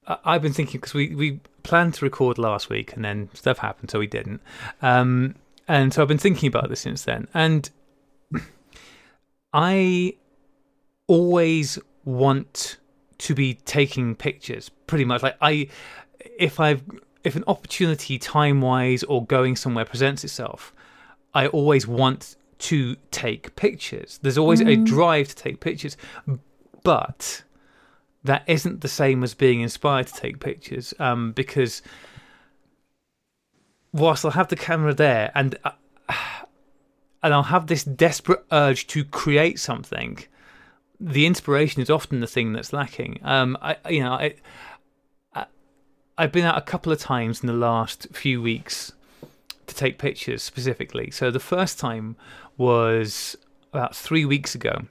I- I've been thinking because we we planned to record last week and then stuff happened, so we didn't. Um, and so I've been thinking about this since then, and I always want to be taking pictures. Pretty much, like I, if I've if an opportunity time wise or going somewhere presents itself, I always want to take pictures. There's always a drive to take pictures, but that isn't the same as being inspired to take pictures um, because whilst I'll have the camera there and uh, and I'll have this desperate urge to create something, the inspiration is often the thing that's lacking. Um, I you know I, I I've been out a couple of times in the last few weeks to take pictures specifically. So the first time was about three weeks ago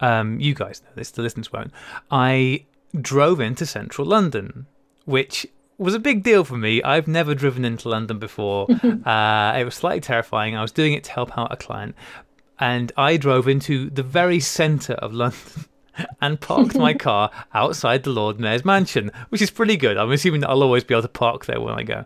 um, you guys know this, the listeners won't. I drove into central London, which was a big deal for me. I've never driven into London before. [laughs] uh, it was slightly terrifying. I was doing it to help out a client, and I drove into the very centre of London. [laughs] And parked my [laughs] car outside the Lord Mayor's mansion, which is pretty good. I'm assuming that I'll always be able to park there when I go.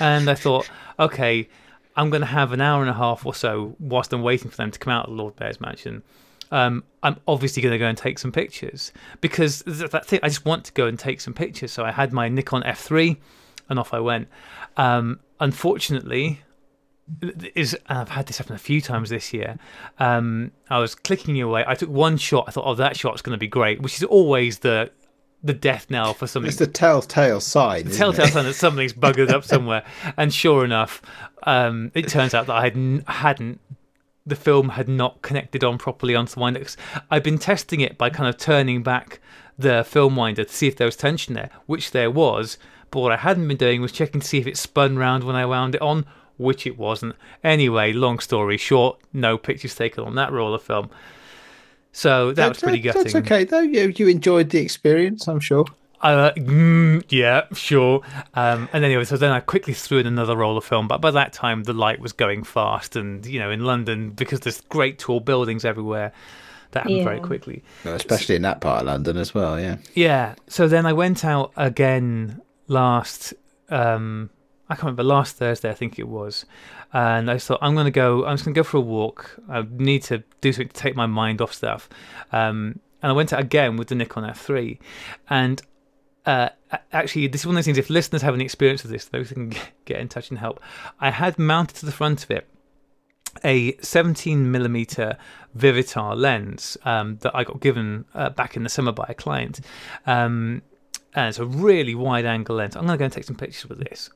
And I thought, okay, I'm going to have an hour and a half or so whilst I'm waiting for them to come out of the Lord Mayor's mansion um, I'm obviously going to go and take some pictures because that thing, I just want to go and take some pictures. So I had my Nikon F3 and off I went. Um, unfortunately, is and I've had this happen a few times this year. Um, I was clicking away. I took one shot. I thought, oh, that shot's going to be great, which is always the the death knell for something It's the telltale sign. isn't telltale sign that something's buggered up [laughs] somewhere. And sure enough, um, it turns out that I had hadn't. The film had not connected on properly onto. 'Cause I'd been testing it by kind of turning back the film winder to see if there was tension there, which there was. But what I hadn't been doing was checking to see if it spun round when I wound it on, which it wasn't. Anyway, long story short, no pictures taken on that roll of film. So that was pretty gutting. That's okay though. You you enjoyed the experience, I'm sure. Uh, mm, yeah, sure. Um, and anyway, so then I quickly threw in another roll of film. But by that time, the light was going fast, and you know, in London, because there's great tall buildings everywhere, that happened very quickly. Well, especially in that part of London as well. Yeah. Yeah. So then I went out again last. Um, I can't remember last Thursday. I think it was, and I thought I'm going to go. I'm just going to go for a walk. I need to do something to take my mind off stuff. Um, and I went out again with the Nikon F3, and uh, actually, this is one of those things. If listeners have any experience with this, those can get in touch and help. I had mounted to the front of it a 17 millimeter Vivitar lens um, that I got given uh, back in the summer by a client. Um, and it's a really wide angle lens. I'm going to go and take some pictures with this.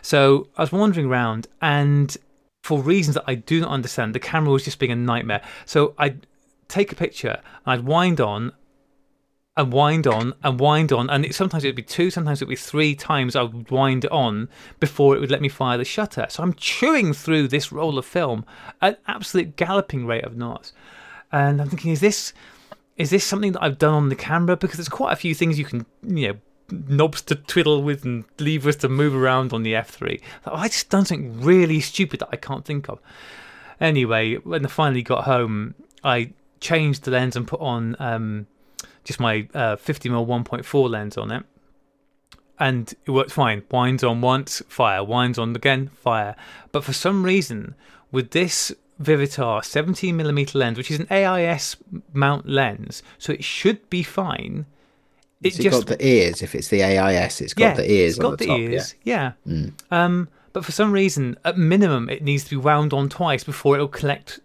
So I was wandering around, and for reasons that I do not understand, the camera was just being a nightmare. So I'd take a picture, I'd wind on, and wind on and wind on, and it, sometimes it would be two, sometimes it would be three times I would wind on before it would let me fire the shutter. So I'm chewing through this roll of film at absolute galloping rate of knots, and I'm thinking, is this is this something that I've done on the camera? Because there's quite a few things you can, you know, knobs to twiddle with and levers to move around on the F3. I just done something really stupid that I can't think of. Anyway, when I finally got home, I changed the lens and put on um, just my uh, 50mm 1.4 lens on it. And it worked fine. Winds on once, fire. Winds on again, fire. But for some reason, with this Vivitar 17mm lens, which is an AIS mount lens, so it should be fine. It has got the ears. If it's the AIS, it's got yeah, the ears it's got the, the top. ears. Yeah. Yeah. Um, but for some reason, at minimum, it needs to be wound on twice before it'll collect,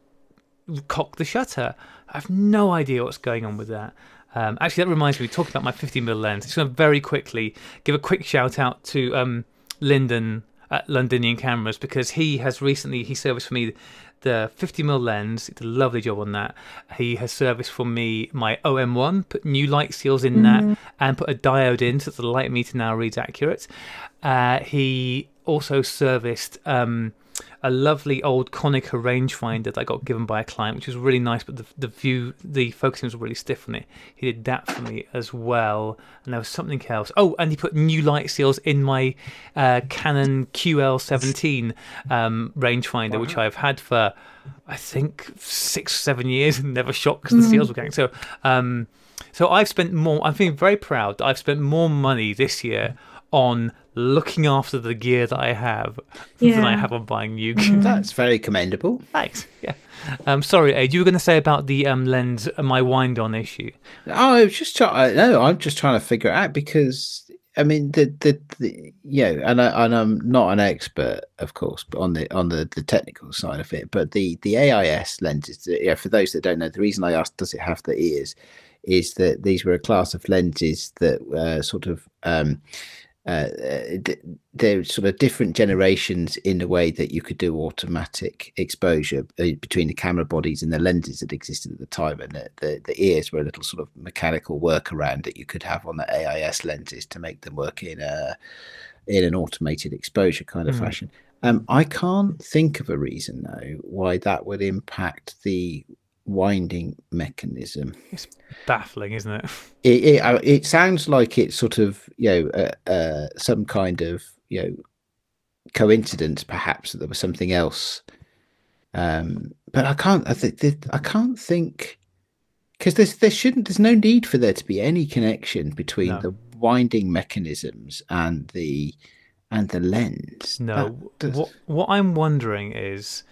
cock the shutter. I have no idea what's going on with that. Um, actually, that reminds me, talking about my 50mm lens, just going to very quickly give a quick shout out to um, Lyndon at Londinian Cameras because he has recently he serviced for me the 50mm lens. He did a lovely job on that. He has serviced for me my OM1, put new light seals in that, and put a diode in so the light meter now reads accurate. Uh, he also serviced um, a lovely old Konica rangefinder that I got given by a client, which was really nice, but the, the view, the focusing was really stiff on it. He did that for me as well. And there was something else. Oh, and he put new light seals in my uh, Canon QL17 um, rangefinder, which I've had for, I think, six, seven years and never shot because the seals were going. So, um, so I've spent more, I'm feeling very proud that I've spent more money this year on looking after the gear that I have than I have on buying new gear. That's very commendable. Thanks. Yeah. Um, sorry, Ade, you were going to say about the um, lens, uh, my wind on issue. Oh, I was just trying. No, I'm just trying to figure it out because I mean the the, the you know, and I, and I'm not an expert, of course, but on the on the, the technical side of it. But the the AIS lenses, yeah, for those that don't know, the reason I asked does it have the ears, is that these were a class of lenses that uh, sort of um, uh, they're sort of different generations in the way that you could do automatic exposure uh, between the camera bodies and the lenses that existed at the time, and the, the, the ears were a little sort of mechanical workaround that you could have on the AIS lenses to make them work in a in an automated exposure kind of Mhm. fashion. Um, I can't think of a reason though why that would impact the winding mechanism It's Baffling, isn't it? [laughs] it it, uh, it sounds like it's sort of you know uh, uh, some kind of you know coincidence perhaps that there was something else um but i can't i think i can't think because there's there shouldn't there's no need for there to be any connection between No. the winding mechanisms and the and the lens No. What, what I'm wondering is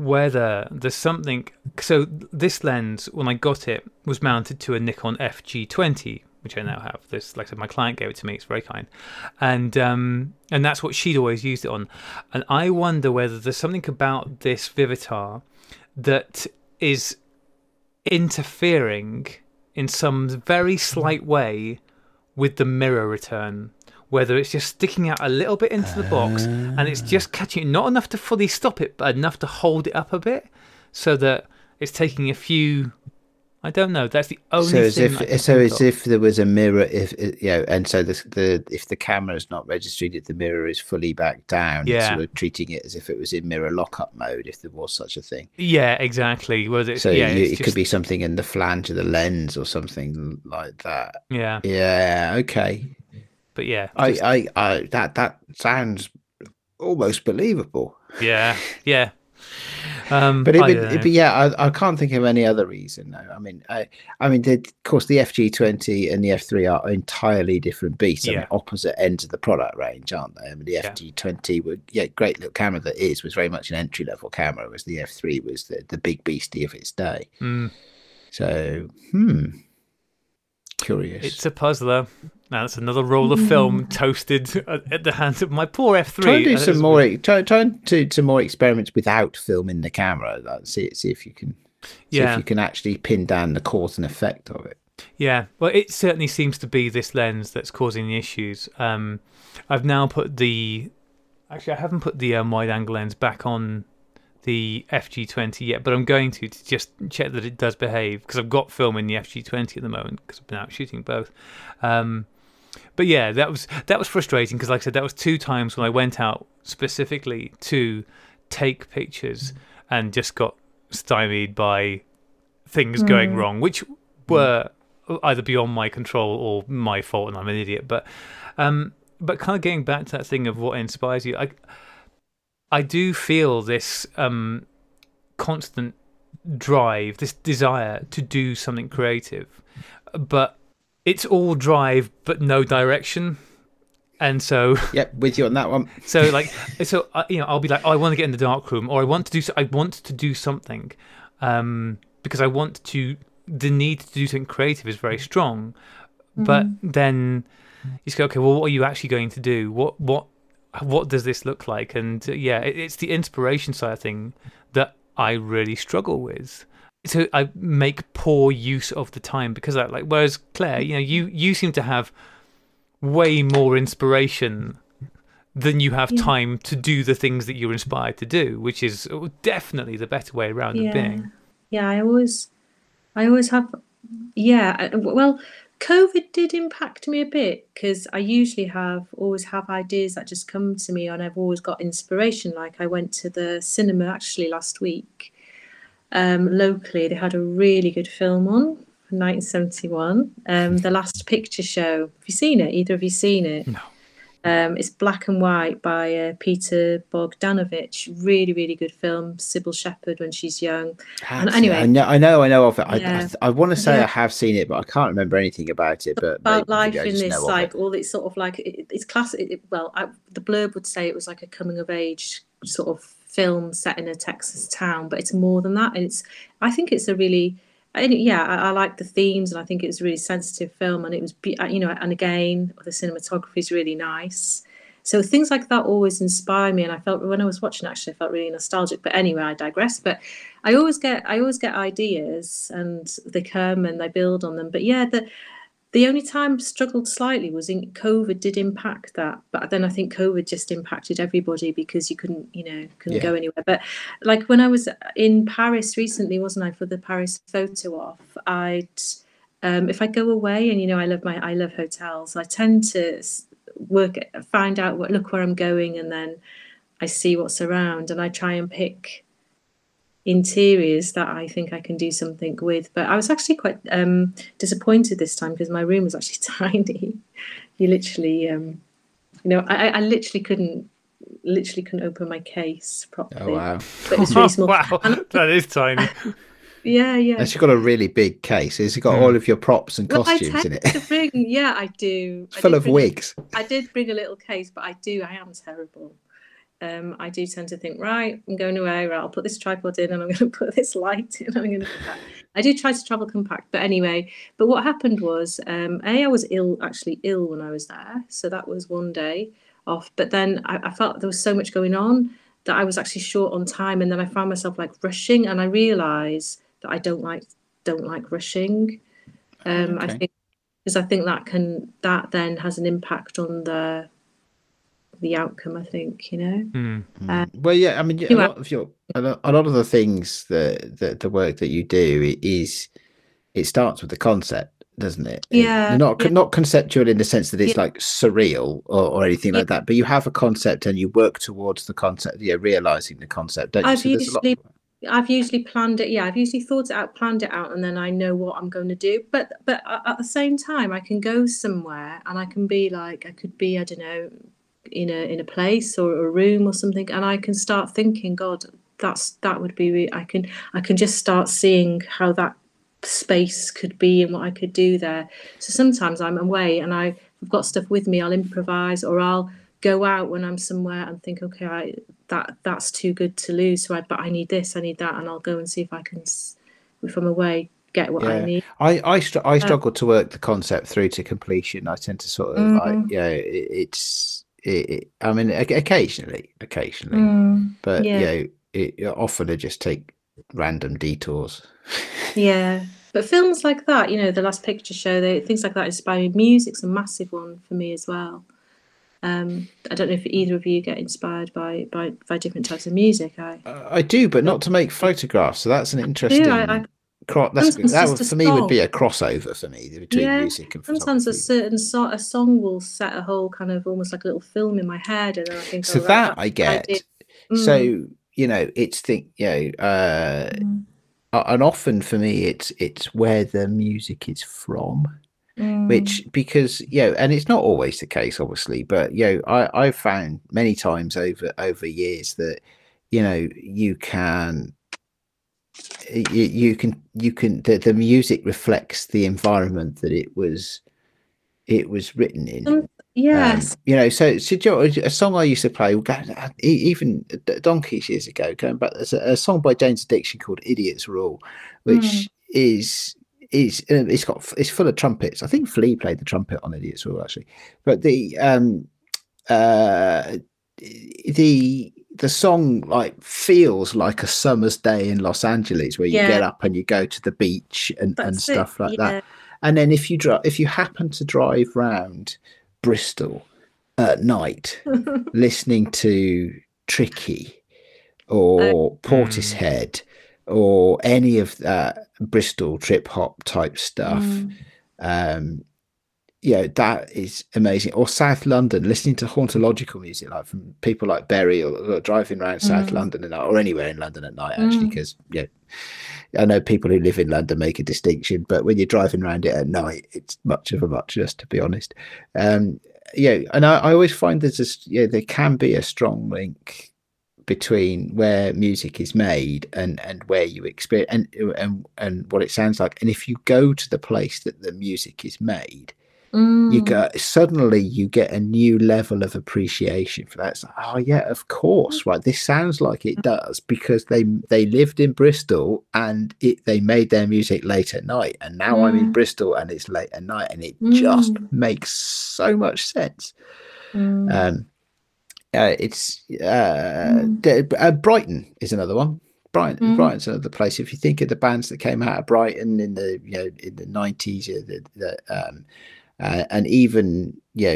whether there's something. So, this lens, when I got it, was mounted to a Nikon FG20, which I now have. This, like I said, my client gave it to me. It's very kind, and um, and that's what she'd always used it on. And I wonder whether there's something about this Vivitar that is interfering in some very slight way with the mirror return. Whether it's just sticking out a little bit into the box and it's just ah. catching it, not enough to fully stop it, but enough to hold it up a bit so that it's taking a few. I don't know. That's the only so as thing. I can if so as if there was a mirror if you know and so the, the if the camera is not registered if the mirror is fully back down Yeah. sort of treating it as if it was in mirror lockup mode if there was such a thing Yeah, exactly. Was it? so yeah, you, it just, could be something in the flange of the lens or something like that yeah, yeah okay but yeah, I, just- I i that that sounds almost believable yeah, yeah. Um, but it I it'd yeah, I, I can't think of any other reason. No, I mean, I, I mean, the, of course, the FG20 and the F3 are entirely different beasts. I mean, opposite ends of the product range, aren't they? I mean, the Yeah. FG20 would, yeah, great little camera that is, was very much an entry level camera, whereas the F3 was the, the big beastie of its day. Mm, So, hmm, Curious. It's a puzzler. Now that's another roll of film [laughs] toasted at at the hands of my poor F three. try and do some more. Try, try and do some more experiments without filming the camera. Like, see, see if you can. See Yeah. if you can actually pin down the cause and effect of it. Yeah, well, it certainly seems to be this lens that's causing the issues. Um, I've now put the, actually, I haven't put the um, wide angle lens back on the FG20 yet, but I'm going to to just check that it does behave because I've got film in the FG20 at the moment because I've been out shooting both. Um, but yeah, that was that was frustrating because, like I said, that was two times when I went out specifically to take pictures and just got stymied by things going wrong, which were either beyond my control or my fault, and I'm an idiot. But um, but kind of getting back to that thing of what inspires you, I I do feel this um constant drive, this desire to do something creative, but it's all drive but no direction. And so, [laughs] Yep, with you on that one. so like, so uh, you know, I'll be like, oh, I want to get in the dark room, or I want to do, so- I want to do something, um, because I want to. The need to do something creative is very strong, but then you just go, okay, well, what are you actually going to do? What what what does this look like? And uh, yeah, it, it's the inspiration side of thing that I really struggle with. So I make poor use of the time because I like. Whereas Claire, you know, you you seem to have way more inspiration than you have Yeah. time to do the things that you're inspired to do, which is definitely the better way around of being. Yeah, I always, I always have. Yeah, well, COVID did impact me a bit because I usually have always have ideas that just come to me, and I've always got inspiration. Like I went to the cinema actually last week, um, locally. They had a really good film on. from 1971, um, The Last Picture Show. Have you seen it? Either of you seen it? No. Um, it's black and white by uh, Peter Bogdanovich. Really, really good film. Cybill Shepherd when she's young. That's- anyway- I know, I know, I know of it. I, Yeah. I, I want to say Yeah. I have seen it, but I can't remember anything about it. But about life in this like it. all it's sort of like it, it's classic it, well I, the blurb would say it was like a coming of age sort of film set in a texas town but it's more than that and it's i think it's a really and yeah I, I like the themes and i think it was a really sensitive film and it was uh, you know and again the cinematography is really nice. So things like that always inspire me and i felt when i was watching actually i felt really nostalgic. But anyway i digress. But i always get i always get ideas and they come and they build on them. But yeah the the only time I struggled slightly was in COVID did impact that, but then I think COVID just impacted everybody because you couldn't, you know, couldn't Yeah. go anywhere. But like when I was in Paris recently, wasn't I, for the Paris photo off? I'd um, if I go away, and you know, I love my I love hotels. I tend to work, find out what look where I'm going, and then I see what's around, and I try and pick interiors that I think I can do something with. But I was actually quite um, disappointed this time because my room was actually [laughs] tiny. You literally, um, you know, I, I- I literally couldn't, literally couldn't open my case properly. Oh wow! But it was really [laughs] small. wow, [laughs] that is tiny. yeah, yeah. Unless you've got a really big case, has it got Hmm. all of your props and Well, I costumes in it? to bring, yeah, I do. It's I full of bring- wigs. I did bring a little case, but I do. I am terrible. Um, I do tend to think, right, I'm going away. Right, I'll put this tripod in, and I'm going [laughs] to put this light in. I'm going to. Put that. I do try to travel compact, but anyway. But what happened was, um, a, I was ill, actually ill when I was there, so that was one day off. But then I, I felt there was so much going on that I was actually short on time, and then I found myself like rushing, and I realised that I don't like don't like rushing. Um, I think because I think that can that then has an impact on the the outcome. I think you know. Hmm. Uh, Well, yeah, I mean, a anyway. lot of your a lot, a lot of the things that the, the work that you do i- is it starts with the concept, doesn't it? It- Yeah, not yeah. not conceptual in the sense that it's Yeah. like surreal or, or anything like that, but you have a concept and you work towards the concept. Yeah, realizing the concept. Don't you? I've So there's lot- usually I've usually planned it. Yeah, I've usually thought it out, planned it out, and then I know what I'm going to do. But but at the same time, I can go somewhere and I can be like I could be I don't know in a in a place or a room or something, and I can start thinking, God, that's that would be. Re- I can I can just start seeing how that space could be and what I could do there. So sometimes I'm away and I- I've got stuff with me. I'll improvise or I'll go out when I'm somewhere and think, okay, I, that that's too good to lose. So I, but I need this, I need that, and I'll go and see if I can, if I'm away, get what I need. I I, str- I struggle to work the concept through to completion. I tend to sort of like Mhm. yeah, it, it's it, it, I mean occasionally, occasionally, Mm, but yeah. you know, it, often I just take random detours. [laughs] yeah. But films like that, you know, the Last Picture Show, they, things like that inspire me. Music's a massive one for me as well. Um, I don't know if either of you get inspired by by, by different types of music. I Uh, I do, but not to make photographs. So that's an interesting. do. I, I cro- that's, sometimes that for me would be a crossover for me between Yeah, music and sometimes a certain so, a song will set a whole kind of almost like a little film in my head, and then I think, So oh, right, that I get. Mm, So you know, it's the you know, uh, mm, and often for me, it's it's where the music is from. mm, which because you know and it's not always the case obviously but you know i i've found many times over over years that you know you can you, you can you can the, the music reflects the environment that it was it was written in Um, yes, um, you know, so, so do you know, a song I used to play, even donkeys years ago, going back, there's a, a song by Jane's Addiction called "Idiots Rule," which Mm. is is uh, it's got it's full of trumpets. I think Flea played the trumpet on "Idiots Rule" actually, but the um uh the the song like feels like a summer's day in Los Angeles where you Yeah. get up and you go to the beach and, and it, stuff like that and then if you drive, if you happen to drive round Bristol at night, [laughs] listening to Tricky or Portishead or any of that Bristol trip hop type stuff, Mm. um, yeah, that is amazing. Or South London, listening to hauntological music, like from people like Burial or, or driving around South Mm. London at night, or anywhere in London at night, actually, Mm. because yeah, I know people who live in London make a distinction, but when you're driving around it at night, it's much of a muchness, to be honest. Um, yeah, and I, I always find there's yeah, there can be a strong link between where music is made and and where you experience and and and what it sounds like. And if you go to the place that the music is made, you Mm. go suddenly you get a new level of appreciation for that. It's like, oh yeah, of course, right. This sounds like it does because they they lived in Bristol and it they made their music late at night, and now I'm in Mm. Bristol and it's late at night, and it just Mm. makes so much sense. Mm. Um, uh, it's uh, Mm. uh, Brighton is another one. Brighton, Mm. Brighton's another place. If you think of the bands that came out of Brighton in the you know in the nineties, the, the um, uh, and even you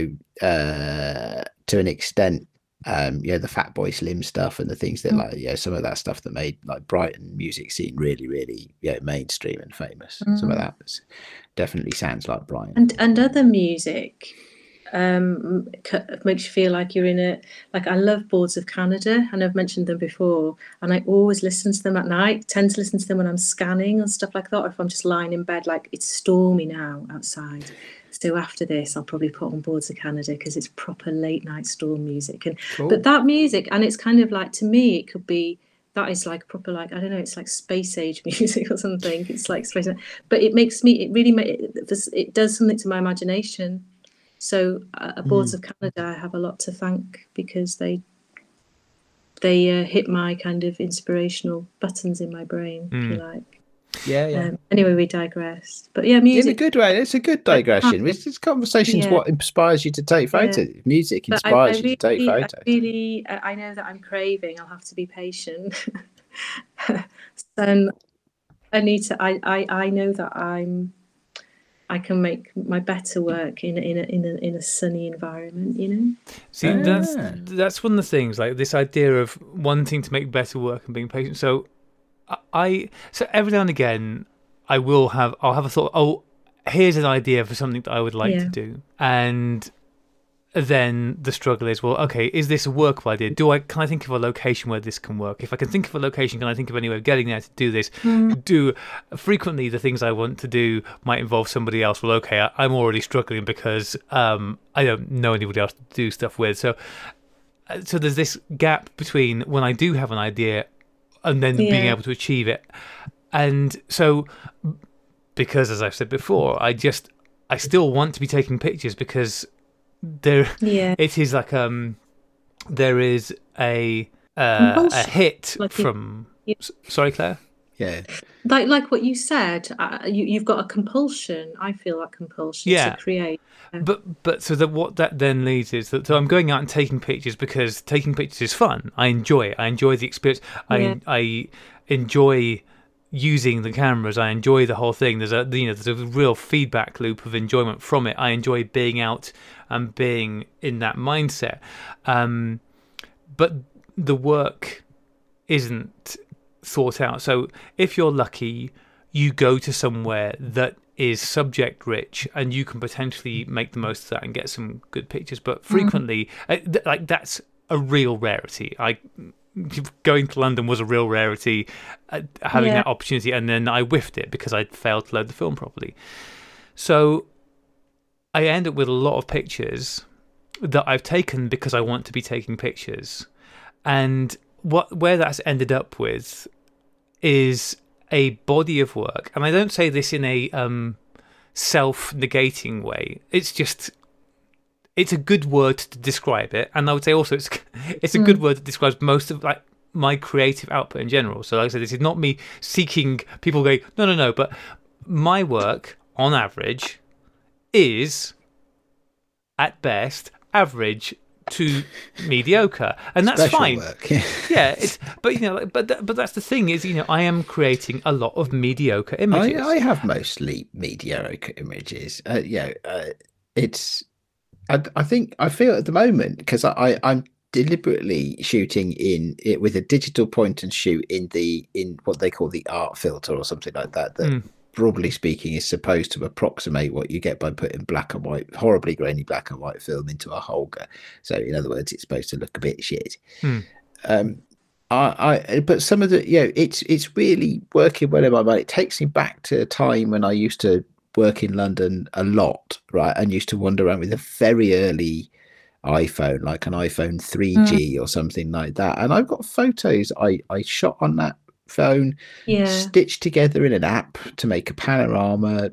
know uh, to an extent, um, you know the Fatboy Slim stuff and the things that Mm. like yeah some of that stuff that made like Brighton music scene really really yeah mainstream and famous. Some of Mm. that was, definitely sounds like Brighton. and and other music um makes you feel like you're in a like i love boards of canada and i've mentioned them before and i always listen to them at night tend to listen to them when i'm scanning and stuff like that or if i'm just lying in bed like it's stormy now outside so after this i'll probably put on boards of canada because it's proper late night storm music. And but that music and it's kind of like to me it could be that is like proper like i don't know it's like space age [laughs] music or something. It's like space but it makes me it really it, it does something to my imagination. So uh, boards of canada i have a lot to thank because they they uh, hit my kind of inspirational buttons in my brain if you like Yeah, yeah. um, anyway we digressed but yeah music in a good way. It's a good digression. It's this conversation's Yeah. what inspires you to take Yeah. photos. Music But I- inspires I you to take photos. I really, I I know that I'm craving. I'll have to be patient. and [laughs] I need to. I, I, I know that I'm. I can make my better work in a, in a, in a, in a sunny environment. You know. See, that's Ah. that's one of the things, like this idea of wanting to make better work and being patient. So, I- so every now and again, I will have I'll have a thought. Oh, here's an idea for something that I would like to do, and then the struggle is, well, okay, is this a workable idea? Do I can I think of a location where this can work? If I can think of a location, can I think of any way of getting there to do this? Do frequently the things I want to do might involve somebody else. Well, okay, I, I'm already struggling because um, I don't know anybody else to do stuff with. So, uh, so there's this gap between when I do have an idea and then being able to achieve it, and so because as I've said before, I just I still want to be taking pictures because there Yeah. [laughs] it is like um there is a uh, a hit Like from you- S- sorry Claire yeah. Like like what you said, uh, you, you've got a compulsion. I feel that compulsion Yeah. to create. But but so that what that then leads is that so I'm going out and taking pictures because taking pictures is fun. I enjoy it. I enjoy the experience. Yeah. I I enjoy using the cameras. I enjoy the whole thing. There's a you know there's a real feedback loop of enjoyment from it. I enjoy being out and being in that mindset. Um, but the work isn't thought out. So if you're lucky, you go to somewhere that is subject rich and you can potentially make the most of that and get some good pictures. But frequently, uh, th- like that's a real rarity. I going to London was a real rarity, uh, having Yeah. that opportunity, and then I whiffed it because I failed to load the film properly. So I end up with a lot of pictures that I've taken because I want to be taking pictures, and what where that's ended up with is a body of work, and I don't say this in a um, self-negating way. It's just it's a good word to describe it, and I would say also it's [laughs] it's a good word that describes most of like my creative output in general. So, like I said, this is not me seeking people going no no no, but my work on average is at best average to mediocre, and that's Special fine work. yeah, it's but you know, like, but but that's the thing is, you know, I am creating a lot of mediocre images. I have mostly mediocre images. Uh, yeah, uh, it's. I, I think I feel at the moment because I, I I'm deliberately shooting in it with a digital point and shoot in the in what they call the art filter or something like that. That Mm. Broadly speaking is supposed to approximate what you get by putting black and white, horribly grainy black and white film into a Holga. So in other words, it's supposed to look a bit shit. Hmm. Um, I, I, but some of the, you know, it's it's really working well in my mind. It takes me back to a time when I used to work in London a lot, right, and used to wander around with a very early iPhone, like an iPhone 3G or something like that. And I've got photos I I shot on that phone, Yeah. stitched together in an app to make a panorama.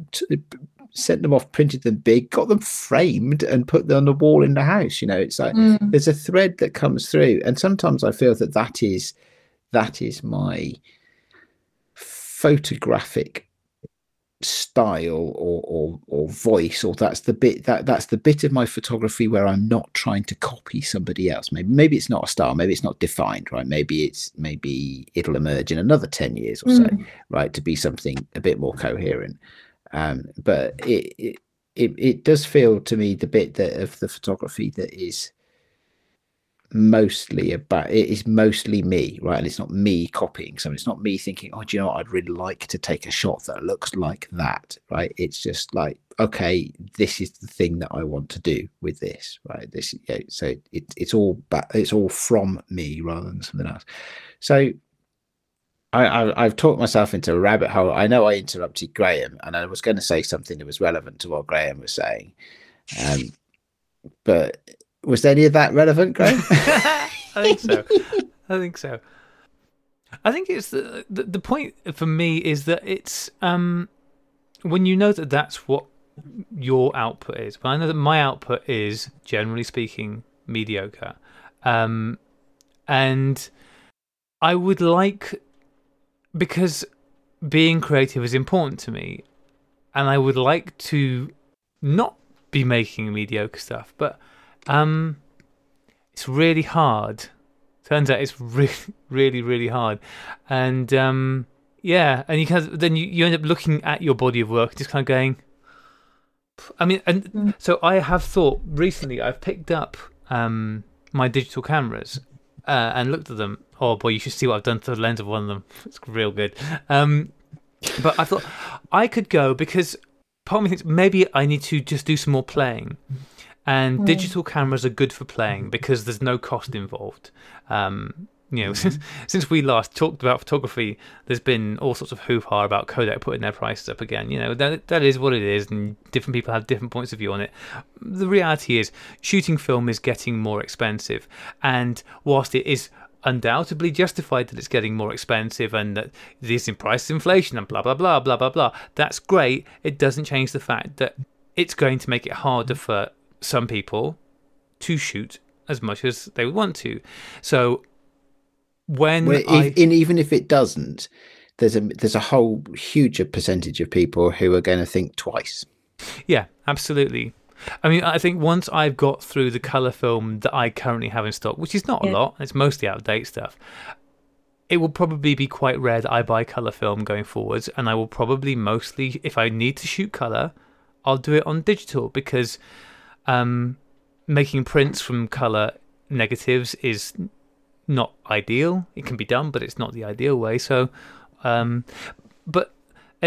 Sent them off, printed them big, got them framed, and put them on the wall in the house. You know, it's like Mm. there's a thread that comes through and sometimes i feel that that is that is my photographic style or, or or voice or that's the bit that that's the bit of my photography where i'm not trying to copy somebody else. Maybe maybe it's not a style maybe it's not defined right? Maybe it's maybe it'll emerge in another 10 years or so Mm. right to be something a bit more coherent. Um but it, it it, it does feel to me the bit that of the photography that is mostly about it is mostly me right? And it's not me copying something. It's not me thinking oh do you know what? I'd really like to take a shot that looks like that right? It's just like okay this is the thing that i want to do with this right? This yeah, so it, it's all ba- it's all from me rather than something else. So I, I I've talked myself into a rabbit hole. I know I interrupted Graham, and I was going to say something that was relevant to what Graham was saying, um, but was any of that relevant, Graham? [laughs] I think so. I think so. I think it's the, the the point for me is that it's um when you know that that's what your output is. But I know that my output is generally speaking mediocre, um, and I would like because being creative is important to me, and I would like to not be making mediocre stuff, but um, it's really hard. Turns out it's really, [laughs] really, really hard, and um, yeah, and you kind of, then you, you end up looking at your body of work, just kind of going. I mean, and Mm. so I have thought recently. I've picked up um, my digital cameras uh, and looked at them. Oh boy, you should see what I've done to the lens of one of them. [laughs] It's real good. Um, but I thought I could go because part of me thinks maybe I need to just do some more playing. And Mm. digital cameras are good for playing because there's no cost involved. Um, you know, [laughs] since, since we last talked about photography, there's been all sorts of hoo ha about Kodak putting their prices up again. You know, that that is what it is, and different people have different points of view on it. The reality is, shooting film is getting more expensive, and whilst it is undoubtedly justified that it's getting more expensive and that this in price inflation and blah blah blah blah blah blah. That's great. It doesn't change the fact that it's going to make it harder for some people to shoot as much as they would want to. So when Well, I if, and even if it doesn't, there's a there's a whole huge percentage of people who are going to think twice. Yeah, absolutely. I mean, I think once I've got through the color film that I currently have in stock, which is not Yeah. a lot, it's mostly out of date stuff. It will probably be quite rare that I buy color film going forwards, and I will probably mostly, if I need to shoot color, I'll do it on digital because um, making prints from color negatives is not ideal. It can be done, but it's not the ideal way. So, um, but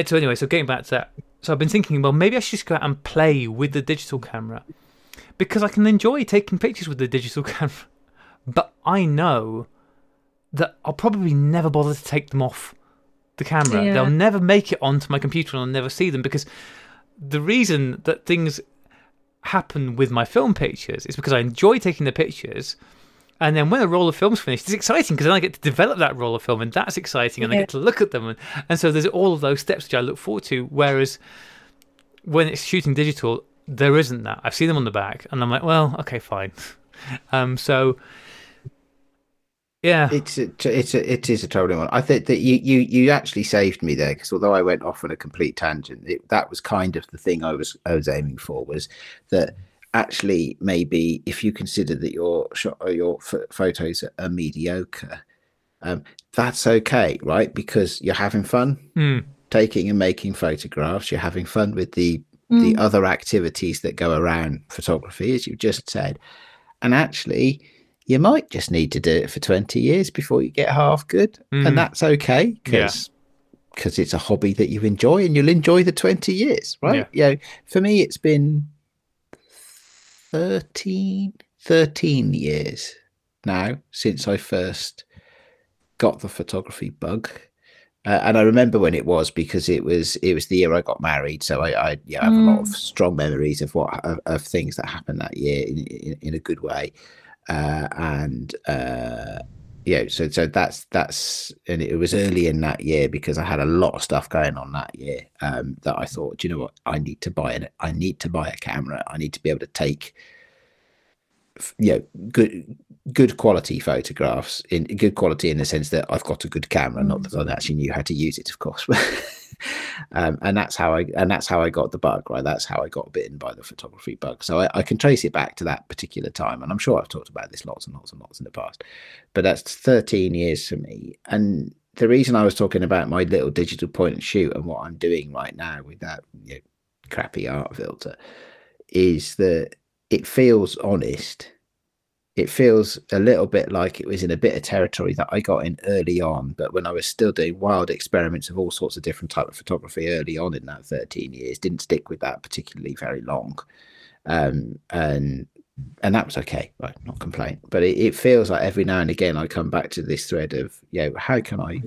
so anyway, so getting back to that, so I've been thinking, well, maybe I should just go out and play with the digital camera because I can enjoy taking pictures with the digital [laughs] camera, but I know that I'll probably never bother to take them off the camera. Yeah. They'll never make it onto my computer and I'll never see them because the reason that things happen with my film pictures is because I enjoy taking the pictures. And then when a roll of film's finished, it's exciting because then I get to develop that roll of film, and that's exciting, and I get to look at them, and, and so there's all of those steps which I look forward to. Whereas when it's shooting digital, there isn't that. I've seen them on the back, and I'm like, well, okay, fine. [laughs] Um, so yeah, It's a, it's a, it is a totally one. I think that you you you actually saved me there because although I went off on a complete tangent, it, that was kind of the thing I was I was aiming for was that actually maybe if you consider that your shot or your ph- photos are mediocre, um, that's okay, right? Because you're having fun Hmm. taking and making photographs. You're having fun with the Mm. the other activities that go around photography, as you've just said. And actually, you might just need to do it for 20 years before you get half good. Mhm. And that's okay Yeah. because it's a hobby that you enjoy and you'll enjoy the 20 years, right? You know, for me, it's been 13, 13 years now since I first got the photography bug. Uh, and I remember when it was because it was it was the year I got married, so I, I yeah, have a lot of strong memories of what of, of things that happened that year in in, in a good way, uh, and uh, yeah, so so that's that's and it was early in that year because I had a lot of stuff going on that year um, that I thought, "Do you know what, I need to buy it. I need to buy a camera. I need to be able to take you know good good quality photographs in good quality in the sense that I've got a good camera, not that I actually knew how to use it, of course. [laughs] um, and that's how I and that's how I got the bug, right? That's how I got bitten by the photography bug. So I, I can trace it back to that particular time, and I'm sure I've talked about this lots and lots and lots in the past. But that's 13 years for me, and the reason I was talking about my little digital point and shoot and what I'm doing right now with that you know, crappy art filter is that it feels honest it feels a little bit like it was in a bit of territory that I got in early on, but when I was still doing wild experiments of all sorts of different type of photography early on in that 13 years, didn't stick with that particularly very long. Um, and and that was okay, right? Not complain. But it, it feels like every now and again I come back to this thread of, you know, how can I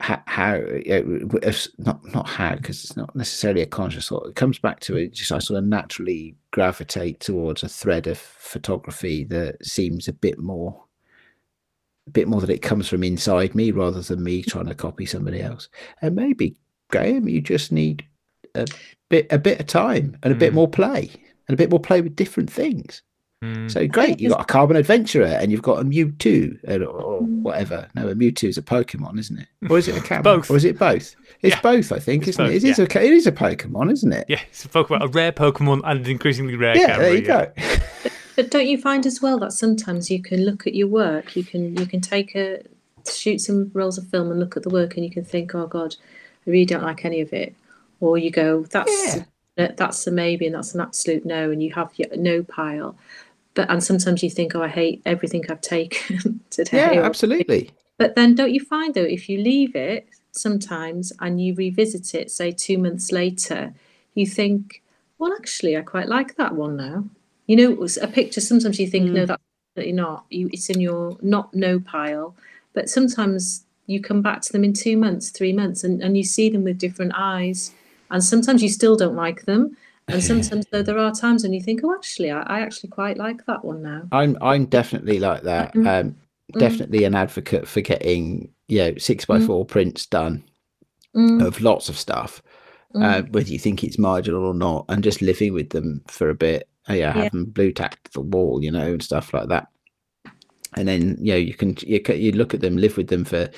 how, how if- not not how because it's not necessarily a conscious thought. It comes back to it. Just I sort of naturally gravitate towards a thread of photography that seems a bit more, a bit more that it comes from inside me rather than me trying to copy somebody else. And maybe Graham, you just need a bit a bit of time and a bit Mm. more play and a bit more play with different things. Hmm. So great, you've got a carbon adventurer and you've got a Mewtwo uh, or Mm. whatever. No, a Mewtwo is a Pokemon, isn't it? Or is it a [laughs] camera? Both. Or is it both? It's Yeah. both, I think, It's isn't both, it? It is, yeah. a, it is a Pokemon, isn't it? yeah, it's a Pokemon, a rare Pokemon and an increasingly rare Yeah, camera. there you yeah. [laughs] go. But don't you find as well that sometimes you can look at your work, you can you can take a shoot some rolls of film and look at the work, and you can think, oh God, I really don't like any of it, or you go, that's Yeah. that's a maybe and that's an absolute no, and you have your no pile. But and sometimes you think, oh, I hate everything I've taken [laughs] today. Yeah, absolutely. But then don't you find though, if you leave it sometimes and you revisit it, say two months later, you think, well, actually, I quite like that one now. You know, it was a picture. Sometimes you think, no, mm. that's definitely not. You, it's in your not no pile. But sometimes you come back to them in two months, three months, and, and you see them with different eyes. And sometimes you still don't like them. And [clears throat] sometimes though there are times when you think, oh, actually, I, I actually quite like that one now. I'm I'm definitely like that. Mm. Um, definitely an advocate for getting you know six by four prints done Mm, of lots of stuff, uh, whether you think it's marginal or not, and just living with them for a bit. Uh, yeah, Yeah. have them blue tacked to the wall, you know, and stuff like that. And then you know you can you ca- you look at them, live with them for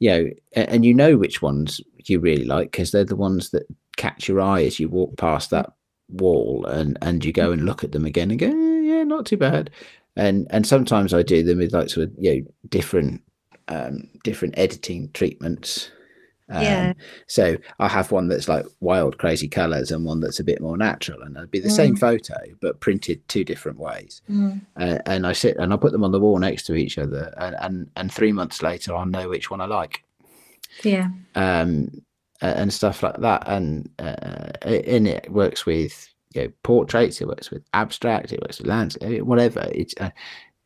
you know, and you know which ones you really like because they're the ones that catch your eye as you walk past that wall and and you go and look at them again and go eh, yeah not too bad and and sometimes i do them with like sort of you know different um different editing treatments um, Yeah. so i have one that's like wild crazy colors and one that's a bit more natural and it'd be the same photo but printed two different ways Mm. uh, and i sit and i put them on the wall next to each other and and, and three months later i'll know which one i like Yeah. um, and stuff like that. And uh, and it works with you know portraits, it works with abstract, it works with landscape, whatever. It's uh,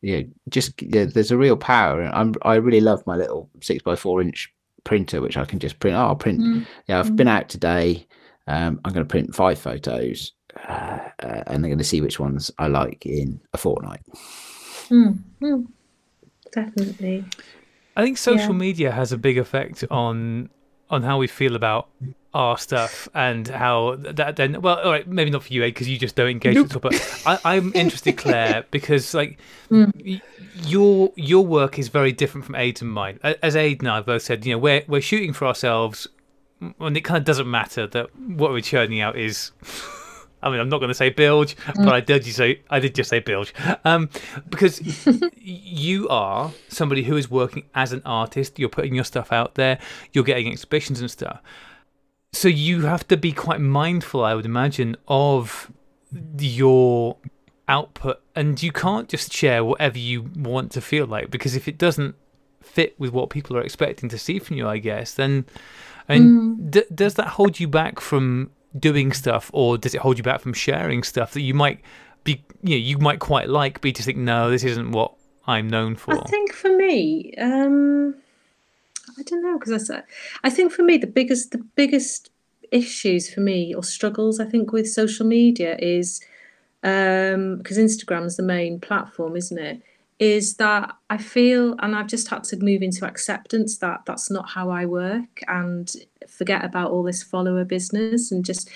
you know just yeah, there's a real power. And I'm I really love my little six by four inch printer, which I can just print. Oh, I'll print. Mm. Yeah, I've been out today. Um, I'm going to print five photos, uh, uh, and I'm going to see which ones I like in a fortnight. Mm. Mm. Definitely. I think social Yeah. media has a big effect on on how we feel about our stuff and how that then well all right maybe not for you because you just don't engage with it but I, i'm interested claire [laughs] because like hmm. y- your your work is very different from Ade and mine. As Ade and i both said you know we're we're shooting for ourselves and it kind of doesn't matter that what we're churning out is I mean, I'm not going to say bilge, but I did just say I did just say bilge, um, because [laughs] you are somebody who is working as an artist. You're putting your stuff out there. You're getting exhibitions and stuff. So you have to be quite mindful, I would imagine, of your output, and you can't just share whatever you want to feel like because if it doesn't fit with what people are expecting to see from you, I guess, then and d- does that hold you back from doing stuff, or does it hold you back from sharing stuff that you might be, you know, you might quite like, but you just think, no, this isn't what I'm known for. I think for me, um, I don't know because I said, I think for me the biggest the biggest issues for me or struggles I think with social media is um because Instagram's the main platform, isn't it? Is that I feel, and I've just had to move into acceptance that that's not how I work and forget about all this follower business. And just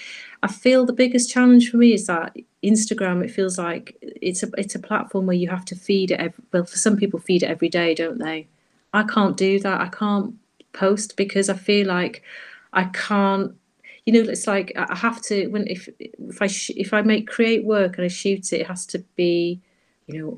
I feel the biggest challenge for me is that Instagram it feels like it's a it's a platform where you have to feed it every, well for some people feed it every day don't they? I can't do that. I can't post because I feel like I can't you know it's like I have to when if if I sh- if I make create work and I shoot it it has to be you know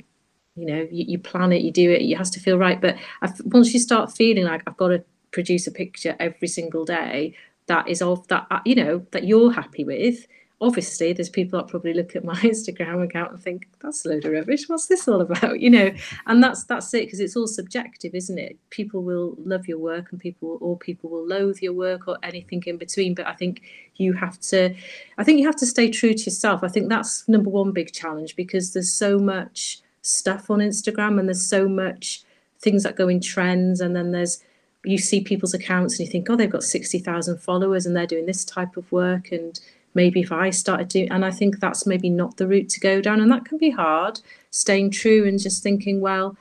you know you, you plan it you do it it has to feel right. But i once you start feeling like i've got to produce a picture every single day that is of that uh, you know that you're happy with obviously there's people that probably look at [laughs] my instagram account and think that's a load of rubbish. What's this all about? [laughs] You know? And that's that's it because it's all subjective isn't it? People will love your work and people or people will loathe your work or anything in between. But i think you have to i think you have to stay true to yourself. I think that's number one big challenge because there's so much stuff on instagram and there's so much things that go in trends and then there's you see people's accounts and you think oh they've got 60,000 followers and they're doing this type of work and maybe if I started doing and I think that's maybe not the route to go down and that can be hard staying true and just thinking well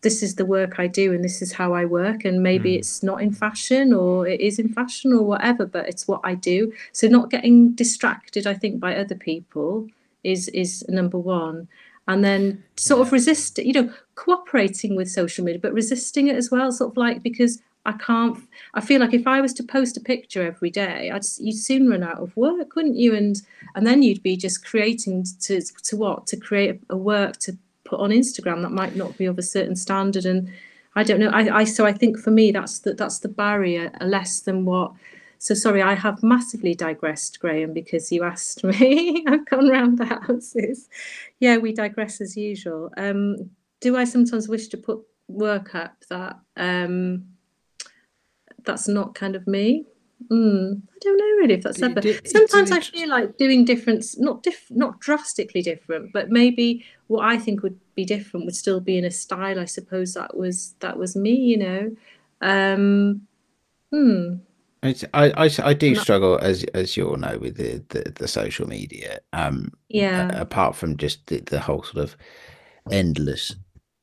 this is the work I do and this is how I work and maybe hmm. it's not in fashion or it is in fashion or whatever but it's what I do. So not getting distracted I think by other people is is number 1 and then sort of resist you know cooperating with social media but resisting it as well sort of like because I can't I feel like if I was to post a picture every day I'd you'd soon run out of work wouldn't you? And and then you'd be just creating to to what? To create a work to put on Instagram that might not be of a certain standard. And I don't know I, I so I think for me that's the that's the barrier less than what so sorry I have massively digressed Graham because you asked me. [laughs] I've gone round the houses. Yeah we digress as usual. Um do I sometimes wish to put work up that um that's not kind of me? Mm, I don't know really if that's D- ever d- sometimes I feel like doing different not diff not drastically different but maybe what I think would be different would still be in a style I suppose that was that was me you know? Um hmm I, I I do No. struggle as as you all know with the the, the social media. Um, yeah a- apart from just the, the whole sort of endless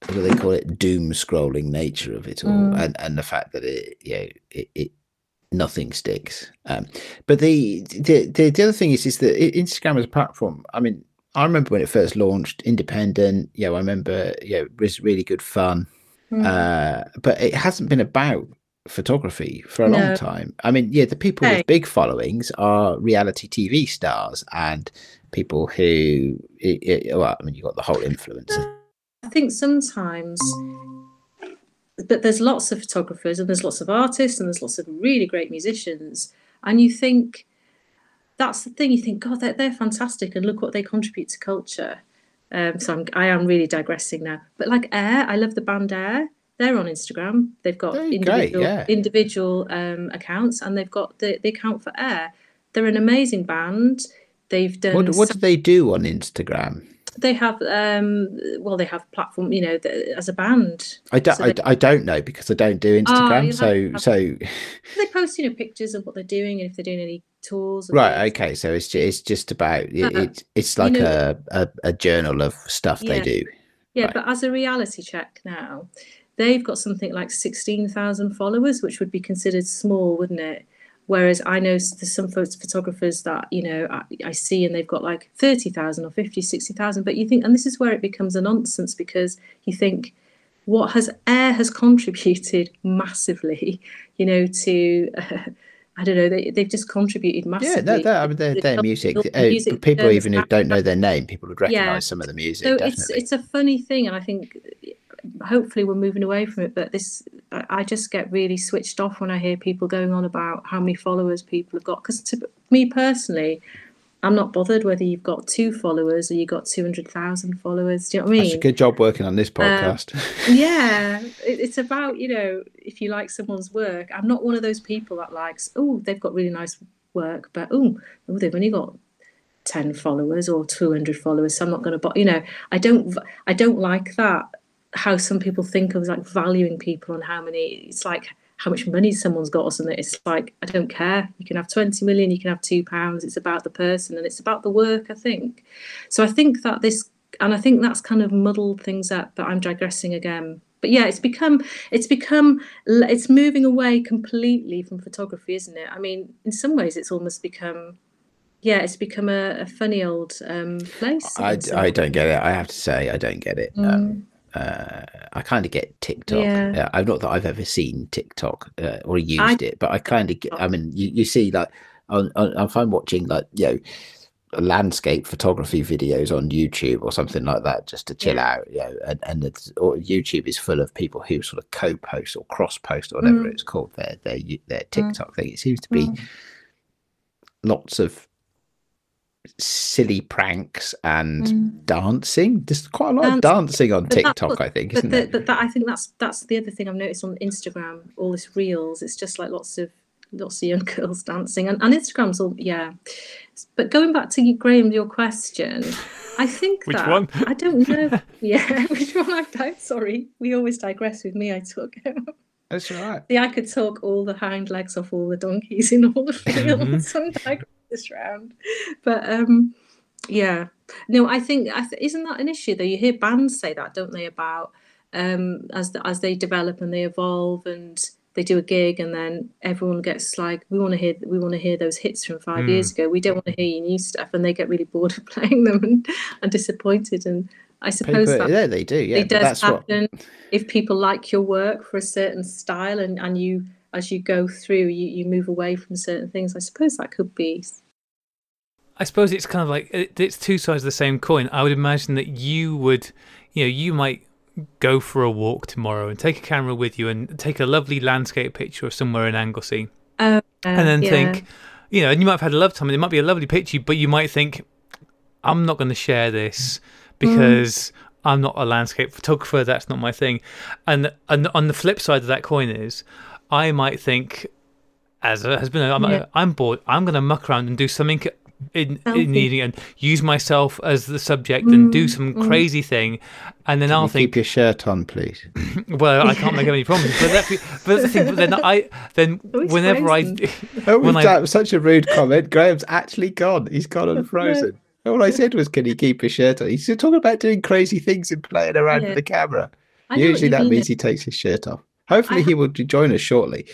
what do they call it doom scrolling nature of it all Mm. and and the fact that it you know it, it nothing sticks um but the, the the the other thing is is that instagram as a platform i mean i remember when it first launched independent you know i remember you know it was really good fun Mm. uh but it hasn't been about photography for a long time. I mean, yeah, the people Hey. with big followings are reality TV stars and people who, i i well, I mean, you've got the whole influencer. I think sometimes, but there's lots of photographers and there's lots of artists and there's lots of really great musicians, and you think that's the thing. You think, God, they're, they're fantastic, and look what they contribute to culture. Um, so I'm, I am really digressing now. But like Air, I love the band Air. They're on Instagram. They've got They're great, individual yeah. individual um, accounts, and they've got the, the account for Air. They're an amazing band. They've done. What, what do they do on Instagram? they have um well they have platform you know th- as a band I don't, So I, they- I don't know because I don't do Instagram. you'll so, have- so they post you know pictures of what they're doing and if they're doing any tours right, things. okay. So it's just, it's just about it, But, it's it's like know- a, a a journal of stuff they do. yeah right. but as a reality check now they've got something like 16,000 followers which would be considered small wouldn't it whereas i know there's some phot- photographers that you know I, I see and they've got like 30,000 or 50 60,000 but you think and this is where it becomes a nonsense because you think what has air has [laughs] contributed massively you know to [laughs] I don't know. They, they've just contributed Yeah, massively. no, that, I mean, their, the their music. uh, music people even who don't know their name, people would recognize Yeah. some of the music. so definitely. it's it's a funny thing, and I think hopefully we're moving away from it. But this, I just get really switched off when I hear people going on about how many followers people have got. Because to me personally, I'm not bothered whether you've got two followers or you've got two hundred thousand followers. Do you know what I mean That's a good job working on this Um, podcast. yeah [laughs] it, it's about you know if you like someone's work i'm not one of those people that likes oh they've got really nice work but oh they've only got 10 followers or 200 followers so i'm not going to you know i don't i don't like that how some people think of like valuing people on how many it's like how much money someone's got or something it's like i don't care you can have 20 million you can have two pounds it's about the person and it's about the work i think so i think that this and I think that's kind of muddled things up. But I'm digressing again. But yeah, it's become it's become it's moving away completely from photography, isn't it? I mean, in some ways, it's almost become yeah, it's become a, a funny old um, place. I, I don't get it. I have to say, I don't get it. Um, uh, I kind of get TikTok. Yeah. Yeah. I'm not that I've ever seen TikTok uh, or used it, but I kind of get. I mean, you, you see, like, on, on, if I'm watching, like, you know, landscape photography videos on YouTube or something like that, just to chill out, you know, and, and it's, or YouTube is full of people who sort of co-post or cross-post or whatever Mm. it's called, their their their TikTok thing. It seems to be lots of silly pranks and dancing. There's quite a lot of Mm. Dancing on but that's TikTok, what- I think, But, isn't the, there? but that I think that's that's the other thing I've noticed on Instagram. All this reels, it's just like lots of lots of young [laughs] girls dancing, and, and Instagram's all yeah. But going back to you, Graham, your question, I think [laughs] Which that one? I don't know. [laughs] Yeah, which one? I don't. Sorry, we always digress with me. I talk. That's right. See, I could talk all the hind legs off all the donkeys in all the fields. [laughs] Mhm. I'm this round, but um, yeah. No, I think I th- isn't that an issue though? You hear bands say that, don't they? About um, as the, as they develop and they evolve and they do a gig and then everyone gets like we want to hear we want to hear those hits from five years ago we don't want to hear your new stuff and they get really bored of [laughs] playing them and, and disappointed and i suppose People, that yeah, they do. Yeah, it does that's what. happen if people like your work for a certain style and, and you as you go through you, you move away from certain things i suppose that could be I suppose it's kind of like it- it's two sides of the same coin. I would imagine that you would, you know, you might go for a walk tomorrow and take a camera with you and take a lovely landscape picture of somewhere in Anglesey, uh, and then yeah. think, you know, and you might have had a love time, and it might be a lovely picture, but you might think, I'm not going to share this because I'm not a landscape photographer. That's not my thing. And and on the flip side of that coin is, I might think, as a husband, I'm, Yeah. I'm bored. I'm going to muck around and do something in, in Selfie. needing and use myself as the subject and do Mm, some mm. crazy thing, and then I'll You think, keep your shirt on, please. [laughs] well, I can't make any [laughs] promises. But that's, but that's the thing. But then I then [laughs] Always whenever I frozen. That was, When I- that was such a rude comment. Graham's actually gone. He's gone unfrozen. All I said was, "Can he keep his shirt on?" He's talking about doing crazy things and playing around Yeah. with the camera. I Usually that mean. means he takes his shirt off. Hopefully, he will join us shortly.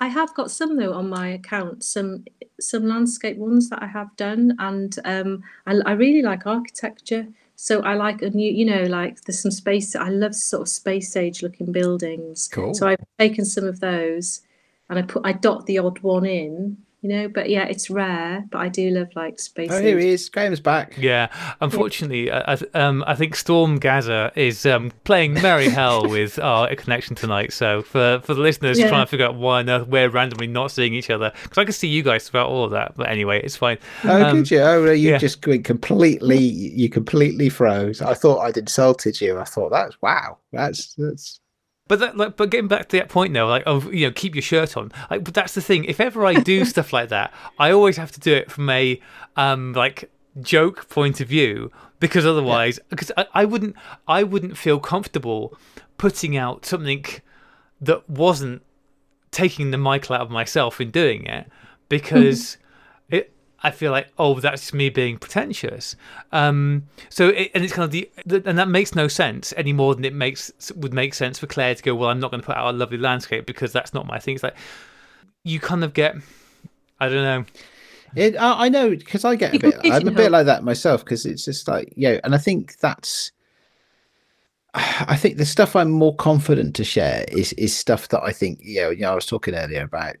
I have got some though on my account, some some landscape ones that I have done, and um, I, I really like architecture. So I like a new, you know, like there's some space. I love sort of space age looking buildings. Cool. So I've taken some of those. and I put I dot the odd one in, you know. But yeah, it's rare. But I do love like space. Oh, here he is. Graham's back. Yeah, unfortunately, I, I, um, I think Storm Gaza is um, playing merry [laughs] hell with our connection tonight. So for for the listeners Yeah. trying to figure out why on earth we're randomly not seeing each other, because I can see you guys throughout all of that. But anyway, it's fine. Oh, Um, could you? Oh, no, you yeah. just went completely. You completely froze. I thought I'd insulted you. I thought that's wow. That's that's. But that, like, but getting back to that point now, like, of you know, keep your shirt on. Like, but that's the thing. If ever I do [laughs] stuff like that, I always have to do it from a um like joke point of view because otherwise, because I, I wouldn't, I wouldn't feel comfortable putting out something that wasn't taking the mic out of myself in doing it because it. I feel like, oh, that's me being pretentious. Um, so, it, and it's kind of the, the, and that makes no sense any more than it makes would make sense for Claire to go. Well, I'm not going to put out a lovely landscape because that's not my thing. It's like you kind of get, I don't know. It, I, I know because I get a bit. I'm a bit like that myself because it's just like yeah, and I think that's. [sighs] I think the stuff I'm more confident to share is is stuff that I think you know. You know, I was talking earlier about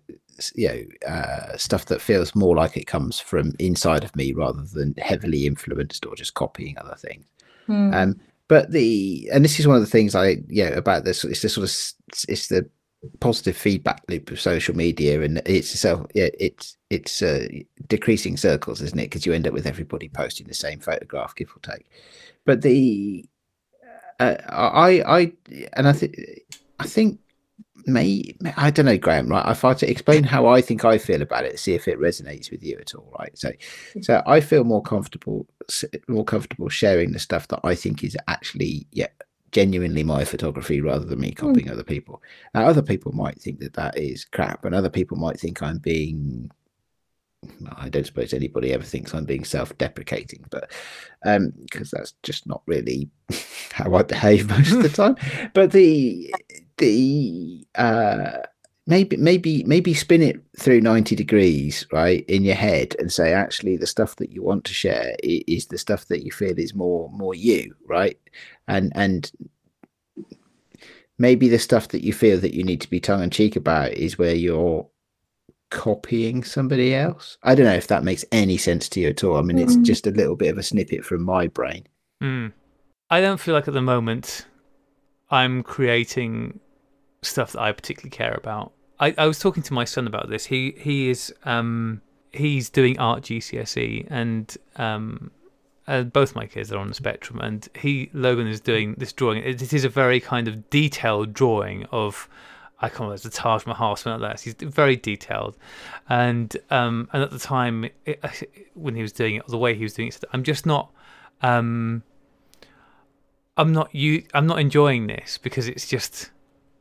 you know uh, stuff that feels more like it comes from inside of me rather than heavily influenced or just copying other things. Hmm. Um, but the and this is one of the things I yeah about this. It's the sort of it's the positive feedback loop of social media, and it's so yeah, it's it's uh, decreasing circles, isn't it? Because you end up with everybody posting the same photograph, give or take. But the uh, I I and I think I think may I don't know, Graham. Right, if I to explain how I think I feel about it, see if it resonates with you at all. Right, so so I feel more comfortable more comfortable sharing the stuff that I think is actually yeah genuinely my photography rather than me copying other people. Now, other people might think that that is crap, and other people might think I'm being. I don't suppose anybody ever thinks I'm being self-deprecating, but um, because that's just not really [laughs] how I behave most of the [laughs] time. But the the uh maybe maybe maybe spin it through 90 degrees right in your head and say actually the stuff that you want to share is the stuff that you feel is more more you right and and maybe the stuff that you feel that you need to be tongue-in-cheek about is where you're copying somebody else i don't know if that makes any sense to you at all i mean it's Mm. just a little bit of a snippet from my brain Mm. I don't feel like at the moment I'm creating stuff that I particularly care about. I, I was talking to my son about this. He he is um he's doing art GCSE and um uh, both my kids are on the spectrum and he Logan is doing this drawing. It, it is a very kind of detailed drawing of I can't remember a Taj Mahal something like that. He's very detailed, and um and at the time it, [laughs] when he was doing it, the way he was doing it, I'm just not um I'm not you I'm not enjoying this because it's just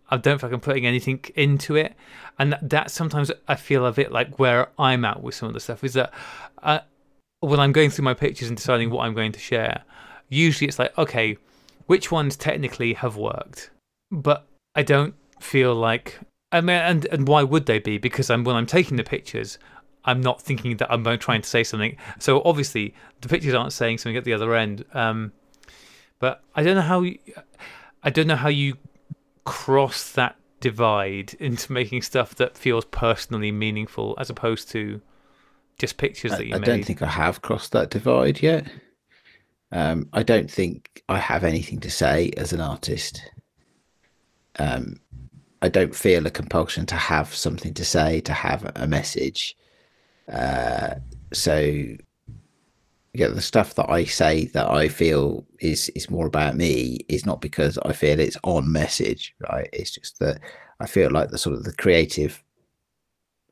I don't feel like I'm putting anything into it and that, sometimes I feel a bit like where I'm at with some of the stuff is that uh, when I'm going through my pictures and deciding what I'm going to share usually it's like okay which ones technically have worked but I don't feel like I mean and and why would they be because I'm when I'm taking the pictures I'm not thinking that I'm trying to say something. So obviously the pictures aren't saying something at the other end. Um, but I don't know how you, I don't know how you cross that divide into [laughs] making stuff that feels personally meaningful as opposed to just pictures I, that you make. I made. don't think I have crossed that divide yet. Um, I don't think I have anything to say as an artist. Um, I don't feel a compulsion to have something to say, to have a message. Uh, so, yeah, the stuff that I say that I feel is is more about me is not because I feel it's on message, right? It's just that I feel like the sort of the creative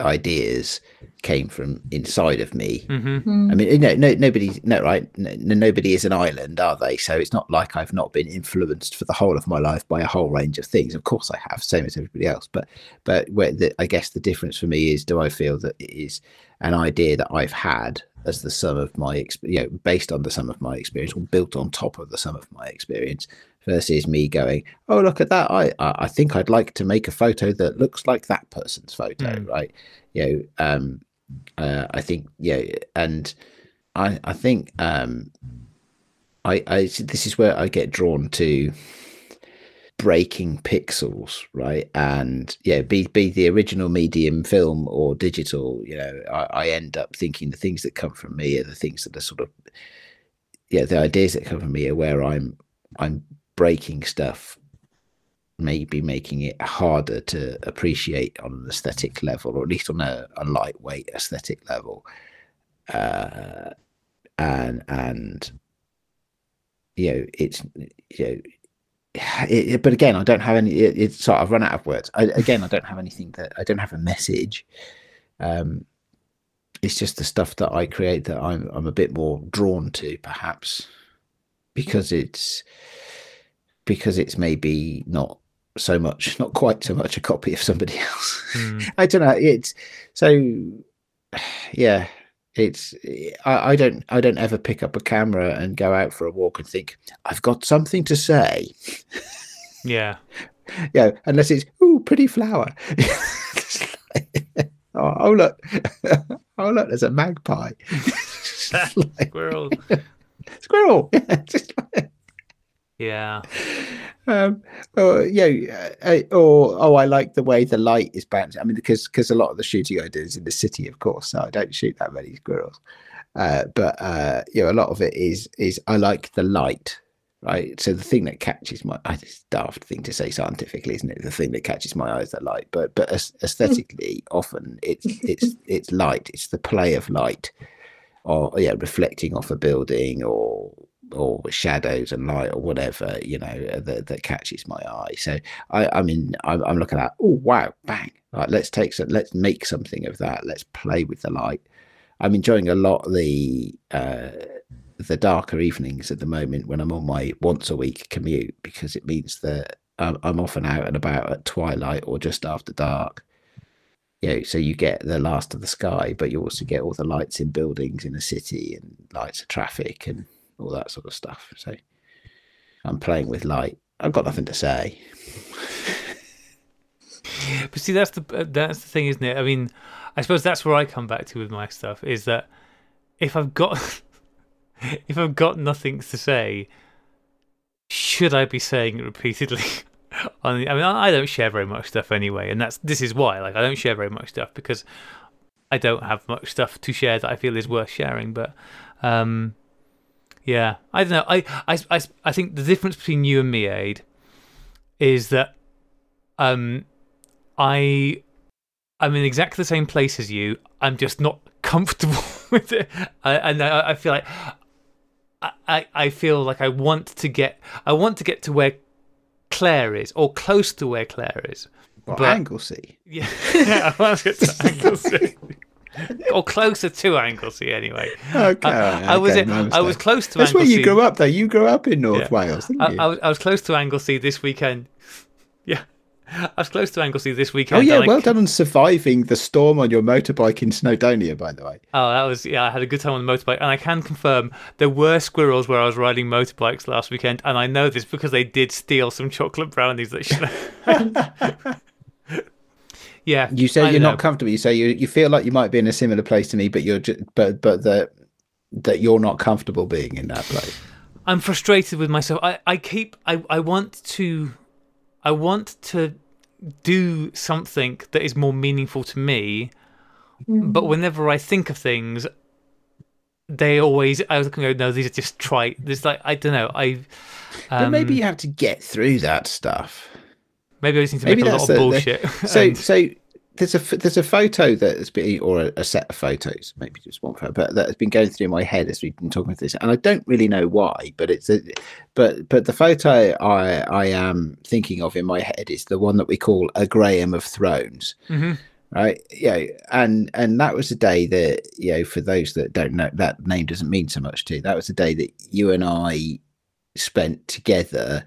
ideas came from inside of me hmm Hmm. I mean, no, no, nobody, no, right? No, nobody is an island, are they? So it's not like I've not been influenced for the whole of my life by a whole range of things. Of course, I have, same as everybody else. But, but where the, I guess the difference for me is, do I feel that it is an idea that I've had as the sum of my, you know, based on the sum of my experience, or built on top of the sum of my experience, versus me going, oh, look at that! I, I, I think I'd like to make a photo that looks like that person's photo, Mm. right? You know, um, uh, I think yeah, and I I think um, I I this is where I get drawn to breaking pixels, right? And yeah, be be the original medium, film or digital. You know, I, I end up thinking the things that come from me are the things that are sort of yeah, the ideas that come from me are where I'm I'm breaking stuff, maybe making it harder to appreciate on an aesthetic level, or at least on a, a lightweight aesthetic level. Uh, and and you know, it's you know, it, but again, I don't have any. It, it's sort of run out of words. I, again, I don't have anything that I don't have a message. Um, it's just the stuff that I create that I'm I'm a bit more drawn to, perhaps, because it's because it's maybe not so much, not quite so much a copy of somebody [laughs] else. Mm. I don't know. It's so, yeah. It's I, I don't I don't ever pick up a camera and go out for a walk and think I've got something to say. Yeah. [laughs] yeah, unless it's ooh pretty flower. [laughs] oh, oh, look, [laughs] oh look, there's a magpie. Squirrel. Squirrel. yeah. Um, or yeah, uh, or oh, I like the way the light is bouncing. I mean, because because a lot of the shooting I do is in the city, of course, so I don't shoot that many squirrels. Uh, but uh, you know, a lot of it is is I like the light, right? So the thing that catches my it's daft thing to say scientifically, isn't it? The thing that catches my eye is the light, but but aesthetically, [laughs] often it's it's it's light. It's the play of light, or yeah, reflecting off a building or or shadows and light or whatever you know uh, that, that catches my eye. So i i mean i'm, I'm looking at oh wow bang right let's take some let's make something of that let's play with the light. I'm enjoying a lot the uh the darker evenings at the moment when i'm on my once a week commute because it means that i'm, I'm often out and about at twilight or just after dark. You know, so you get the last of the sky, but you also get all the lights in buildings in a city and lights of traffic and all that sort of stuff. So I'm playing with light. I've got nothing to say. [laughs] but see, that's the that's the thing, isn't it? I mean, I suppose that's where I come back to with my stuff is that if I've got [laughs] if I've got nothing to say, should I be saying it repeatedly? [laughs] I mean, I don't share very much stuff anyway, and that's this is why. Like, I don't share very much stuff because I don't have much stuff to share that I feel is worth sharing. But um, yeah, I don't know. I, I, I, I think the difference between you and me, Ade, is that um, I, I'm in exactly the same place as you. I'm just not comfortable [laughs] with it, I, and I, I feel like I, I feel like I want to get, I want to get to where Claire is, or close to where Claire is. Well, but, Anglesey. Yeah, yeah, [laughs] I want to get to [laughs] Anglesey [laughs] or closer to Anglesey anyway. Okay, I, I was I was close to. Anglesey. That's Anglesey. where you grew up, though. You grew up in North yeah. Wales, didn't you? I, I, was, I was close to Anglesey this weekend. [laughs] Yeah. I was close to Anglesey this oh, weekend. Oh yeah, well done on surviving the storm on your motorbike in Snowdonia, by the way. Oh, that was yeah. I had a good time on the motorbike, and I can confirm there were squirrels where I was riding motorbikes last weekend, and I know this because they did steal some chocolate brownies that. [laughs] Yeah, you say you're not comfortable. You say you you feel like you might be in a similar place to me, but you're just, but but that that you're not comfortable being in that place. I'm frustrated with myself. I I keep I I want to I want to do something that is more meaningful to me, mm. but whenever I think of things, they always I was going to go no these are just trite. There's like I don't know I. Um, but maybe you have to get through that stuff. Maybe I just need to Maybe make a lot of bullshit. The, [laughs] so, and... so there's a there's a photo that has been, or a, a, set of photos, maybe just one photo, but that has been going through my head as we've been talking about this, and I don't really know why, but it's a, but but the photo I I am thinking of in my head is the one that we call a Graham of Thrones. Mm-hmm. Right, yeah, and and that was a day that you know, for those that don't know, that name doesn't mean so much to you. That was a day that you and I spent together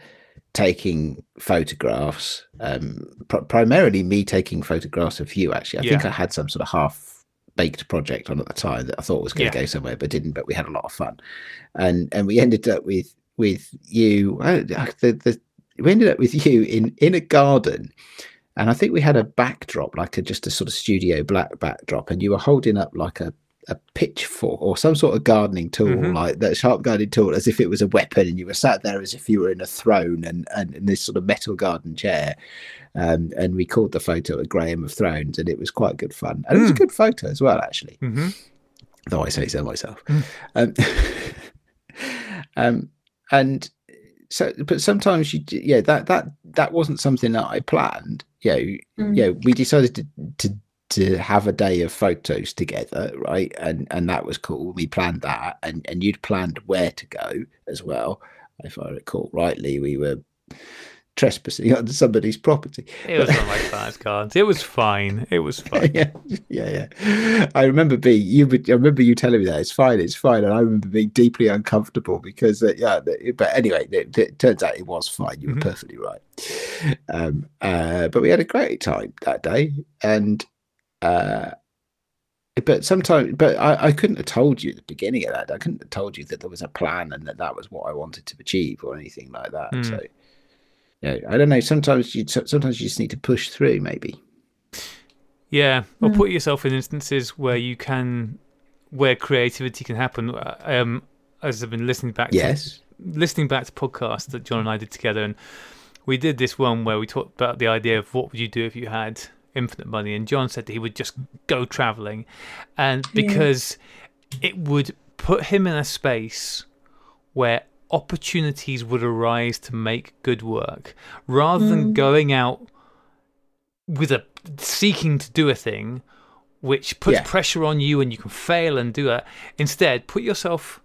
taking photographs, um, pr- primarily me taking photographs of you. Actually, I yeah. think I had some sort of half baked project on at the time that I thought was going to yeah. go somewhere, but didn't. But we had a lot of fun, and and we ended up with with you. Uh, the, the, we ended up with you in in a garden. And I think we had a backdrop, like a, just a sort of studio black backdrop, and you were holding up like a a pitchfork or some sort of gardening tool, Mhm. like that sharp gardening tool, as if it was a weapon, and you were sat there as if you were in a throne and and in this sort of metal garden chair. Um, and we called the photo a Graham of Thrones, and it was quite good fun, and it was a Mm. good photo as well, actually. hmm Though I say so myself. Mm. Um, [laughs] um, and so, but sometimes you, yeah, that that that wasn't something that I planned. You know, Mm. yeah, we decided to to to have a day of photos together, right? And and that was cool. We planned that, and and you'd planned where to go as well, if I recall rightly. We were trespassing [laughs] on somebody's property. It was of my flashcards. It was fine. It was [laughs] fine. yeah, yeah, yeah. I remember being you. would- I remember you telling me that it's fine, it's fine, and I remember being deeply uncomfortable because, uh, yeah. But anyway, it, it turns out it was fine. You were Mhm. perfectly right. Um, uh, but we had a great time that day, and uh, but sometimes, but I, I couldn't have told you at the beginning of that. I couldn't have told you that there was a plan and that that was what I wanted to achieve or anything like that. Mm. So. Yeah, I don't know. Sometimes you sometimes you just need to push through. Maybe. Yeah, or Mm. put yourself in instances where you can, where creativity can happen. Uh, Um, as I've been listening back, Yes. to, listening back to podcasts that John and I did together, and we did this one where we talked about the idea of what would you do if you had infinite money, and John said that he would just go traveling, and Yeah. because it would put him in a space where opportunities would arise to make good work rather than Mm. going out with a seeking to do a thing which puts Yeah. pressure on you and you can fail and do that instead put yourself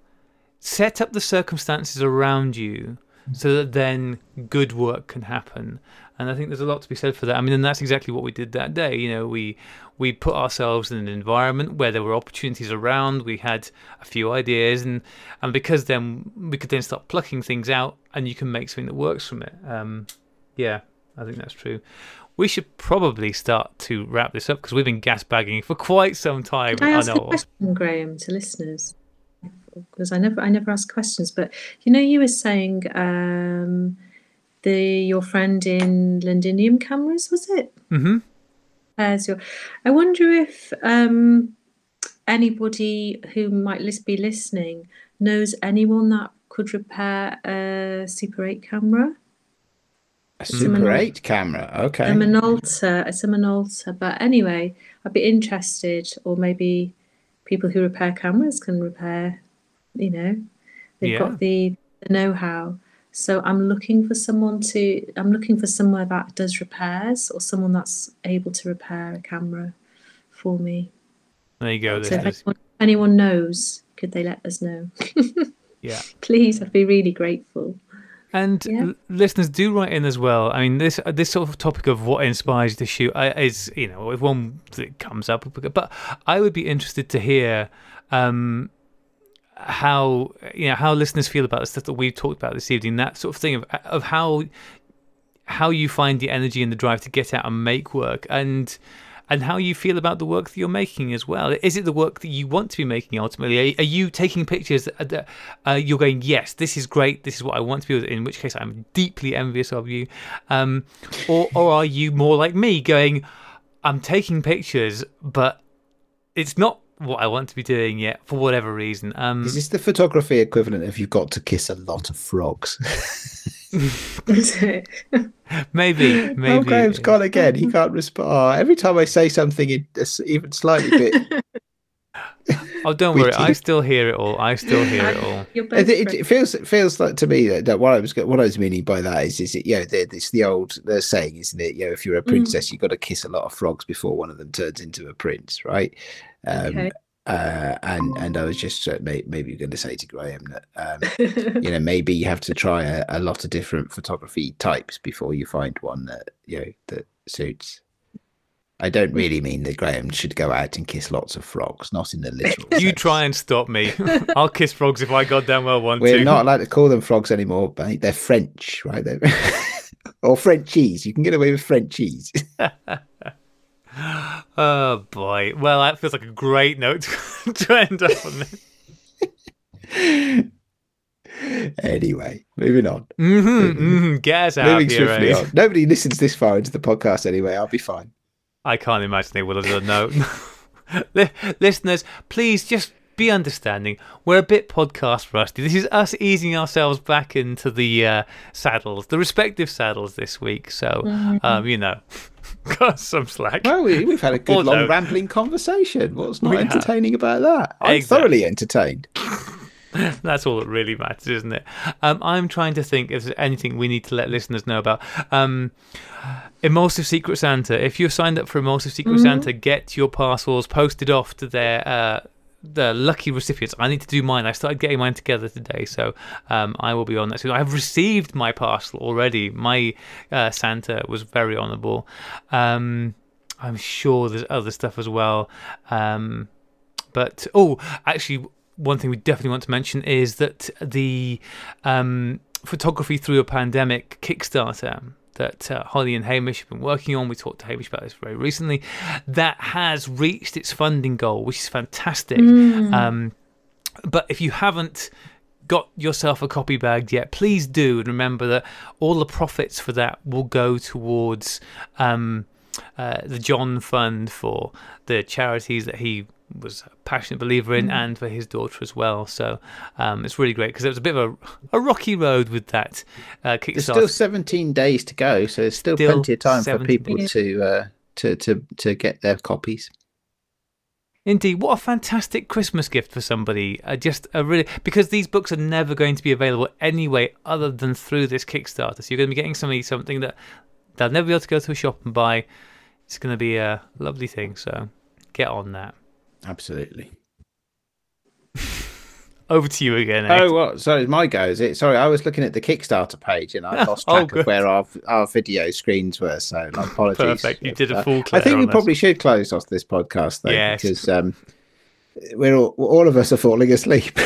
set up the circumstances around you so that then good work can happen and i think there's a lot to be said for that. I mean and that's exactly what we did that day. You know we we put ourselves in an environment where there were opportunities around. We had a few ideas and and because then we could then start plucking things out and you can make something that works from it. Um yeah i think that's true. We should probably start to wrap this up because we've been gas bagging for quite some time Can I ask know. a question, Graham, to listeners? Because I never, I never ask questions. But you know, you were saying um, the your friend in Londinium cameras was it? hmm As your, I wonder if um, anybody who might be listening knows anyone that could repair a Super 8 camera. A Super Minolta. 8 camera. Okay. A Minolta, it's a Minolta. But anyway, I'd be interested, or maybe people who repair cameras can repair. You know, they've Yeah. got the, the know-how. So I'm looking for someone to. I'm looking for somewhere that does repairs, or someone that's able to repair a camera for me. there you go So if anyone, anyone knows, could they let us know? [laughs] yeah Please, I'd be really grateful. And Yeah. listeners, do write in as well. I mean, this this sort of topic of what inspires you to shoot uh, is, you know, if one that comes up. But I would be interested to hear um, how you know how listeners feel about the stuff that we've talked about this evening. That sort of thing of of how how you find the energy and the drive to get out and make work and and how you feel about the work that you're making as well. Is it the work that you want to be making ultimately? Are, are you taking pictures that, uh, you're going, yes, this is great, this is what I want to be, in which case I'm deeply envious of you? Um, or, or are you more like me going, I'm taking pictures, but it's not what I want to be doing yet for whatever reason? Um, Is this the photography equivalent of you've got to kiss a lot of frogs? [laughs] maybe, [laughs] maybe. oh, Graham's gone again. He can't respond. Oh, every time I say something in even slightly bit, [laughs] Oh, don't worry, I still hear it all. I still hear it all. It, it, it feels it feels like to me that, that what I was what I was meaning by that is is it you know the, it's the old the saying isn't it you know if you're a princess you've got to kiss a lot of frogs before one of them turns into a prince right um Okay. uh and and I was just uh, may, maybe going to say to Graham that um you [laughs] know maybe you have to try a, a lot of different photography types before you find one that you know that suits i don't really mean that graham should go out and kiss lots of frogs not in the literal You sense. try and stop me. [laughs] I'll kiss frogs if I goddamn well want to. We're not allowed to call them frogs anymore mate. they're french right they're [laughs] or frenchies you can get away with frenchies Oh boy. Well, that feels like a great note to, [laughs] end up on. This. anyway moving on Mm-hmm, mm-hmm. Get us out moving here. swiftly eh? on nobody listens this far into the podcast anyway i'll be fine I can't imagine they will have done no. [laughs] Li- listeners, please just be understanding. We're a bit podcast rusty. This is us easing ourselves back into the uh, saddles, the respective saddles this week. So, um, you know, [laughs] got some slack. Well, we, we've had a good, Or long, no. rambling conversation. What's not We have. entertaining about that? I'm Exactly. thoroughly entertained. [laughs] That's all that really matters, isn't it? Um, I'm trying to think if there's anything we need to let listeners know about. Um, Emulsive Secret Santa. If you're signed up for Emulsive Secret Santa, get your parcels posted off to their uh, the lucky recipients. I need to do mine. I started getting mine together today, so um, I will be on that soon. I've received my parcel already. My uh, Santa was very honourable. Um, I'm sure there's other stuff as well. Um, but oh, actually, one thing we definitely want to mention is that the um, photography through a pandemic Kickstarter that uh, Holly and Hamish have been working on. We talked to Hamish about this very recently. That has reached its funding goal, which is fantastic. Um, but if you haven't got yourself a copy bagged yet, please do. And remember that all the profits for that will go towards um, uh, the John Fund for the charities that he was a passionate believer in and for his daughter as well. So um, it's really great because it was a bit of a, a rocky road with that uh, There's still 17 days to go, so there's still, Still plenty of time for people days. to, uh, to to to get their copies. Indeed, what a fantastic Christmas gift for somebody. Uh, just a really because these books are never going to be available anyway, other than through this Kickstarter. So you're going to be getting somebody something that they'll never be able to go to a shop and buy. It's going to be a lovely thing. So get on that. Absolutely. [laughs] Over to you again. Ed. Oh well, so it's my go, is it? Sorry, I was looking at the Kickstarter page and I [laughs] lost Oh, track good. of where our our video screens were. So my [laughs] apologies. Perfect. You did a full I think we on us. probably should close off this podcast though, Yes. because um, we're all, all of us are falling asleep,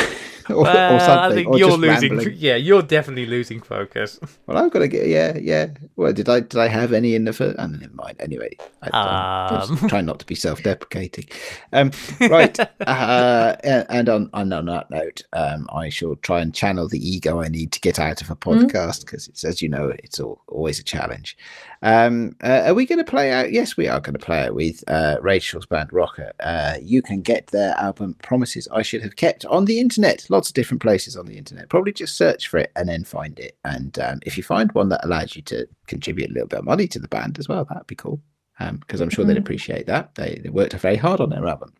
or, Well, or something. I think or you're just losing. rambling. Yeah, you're definitely losing focus. [laughs] Well, I've got to get. Yeah, yeah. Well, did I did I have any in the first? Oh, never mind. Anyway, I, I'm Um. trying not to be [laughs] self-deprecating. Um, right. uh, and and on, on on that note, um, I shall try and channel the ego I need to get out of a podcast because it's as you know, it's all, always a challenge. Um, uh, are we going to play out? Yes, we are going to play out with uh, Rachel's band Rocker. Uh, you can get their album Promises I Should Have Kept on the internet. Lots of different places on the internet. Probably just search for it and then find it. And um, if you find one that allows you to contribute a little bit of money to the band as well, that'd be cool. Because I'm sure they'd Mhm. appreciate that. They, they worked very hard on their album.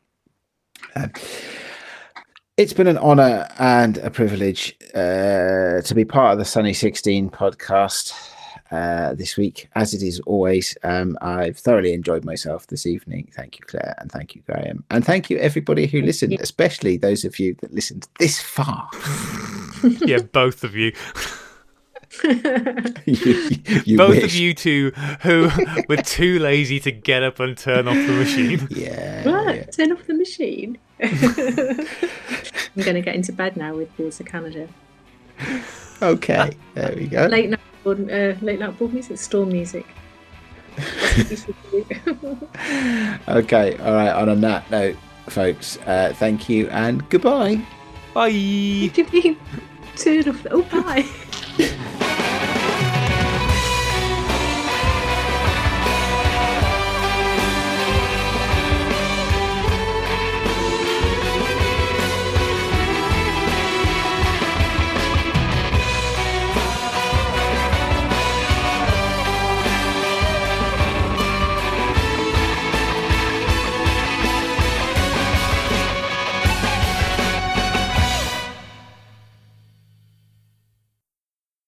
Um, it's been an honor and a privilege uh, to be part of the Sunny 16 podcast uh, this week, as it is always. Um, I've thoroughly enjoyed myself this evening. Thank you, Claire, and thank you, Graham, and thank you everybody who listened, especially those of you that listened this far. [laughs] [laughs] yeah, both of you. [laughs] you, you both of you two who were too lazy to get up and turn off the machine. Yeah, Right, yeah. turn off the machine. I'm going to get into bed now with Boards of Canada. Okay, there we go. Late night, board- uh, late night board music, storm music. That's what you should do. Okay, all right. On a that note, folks, uh, thank you and goodbye. Bye. What do you mean? Turn off the. Oh, bye. [laughs]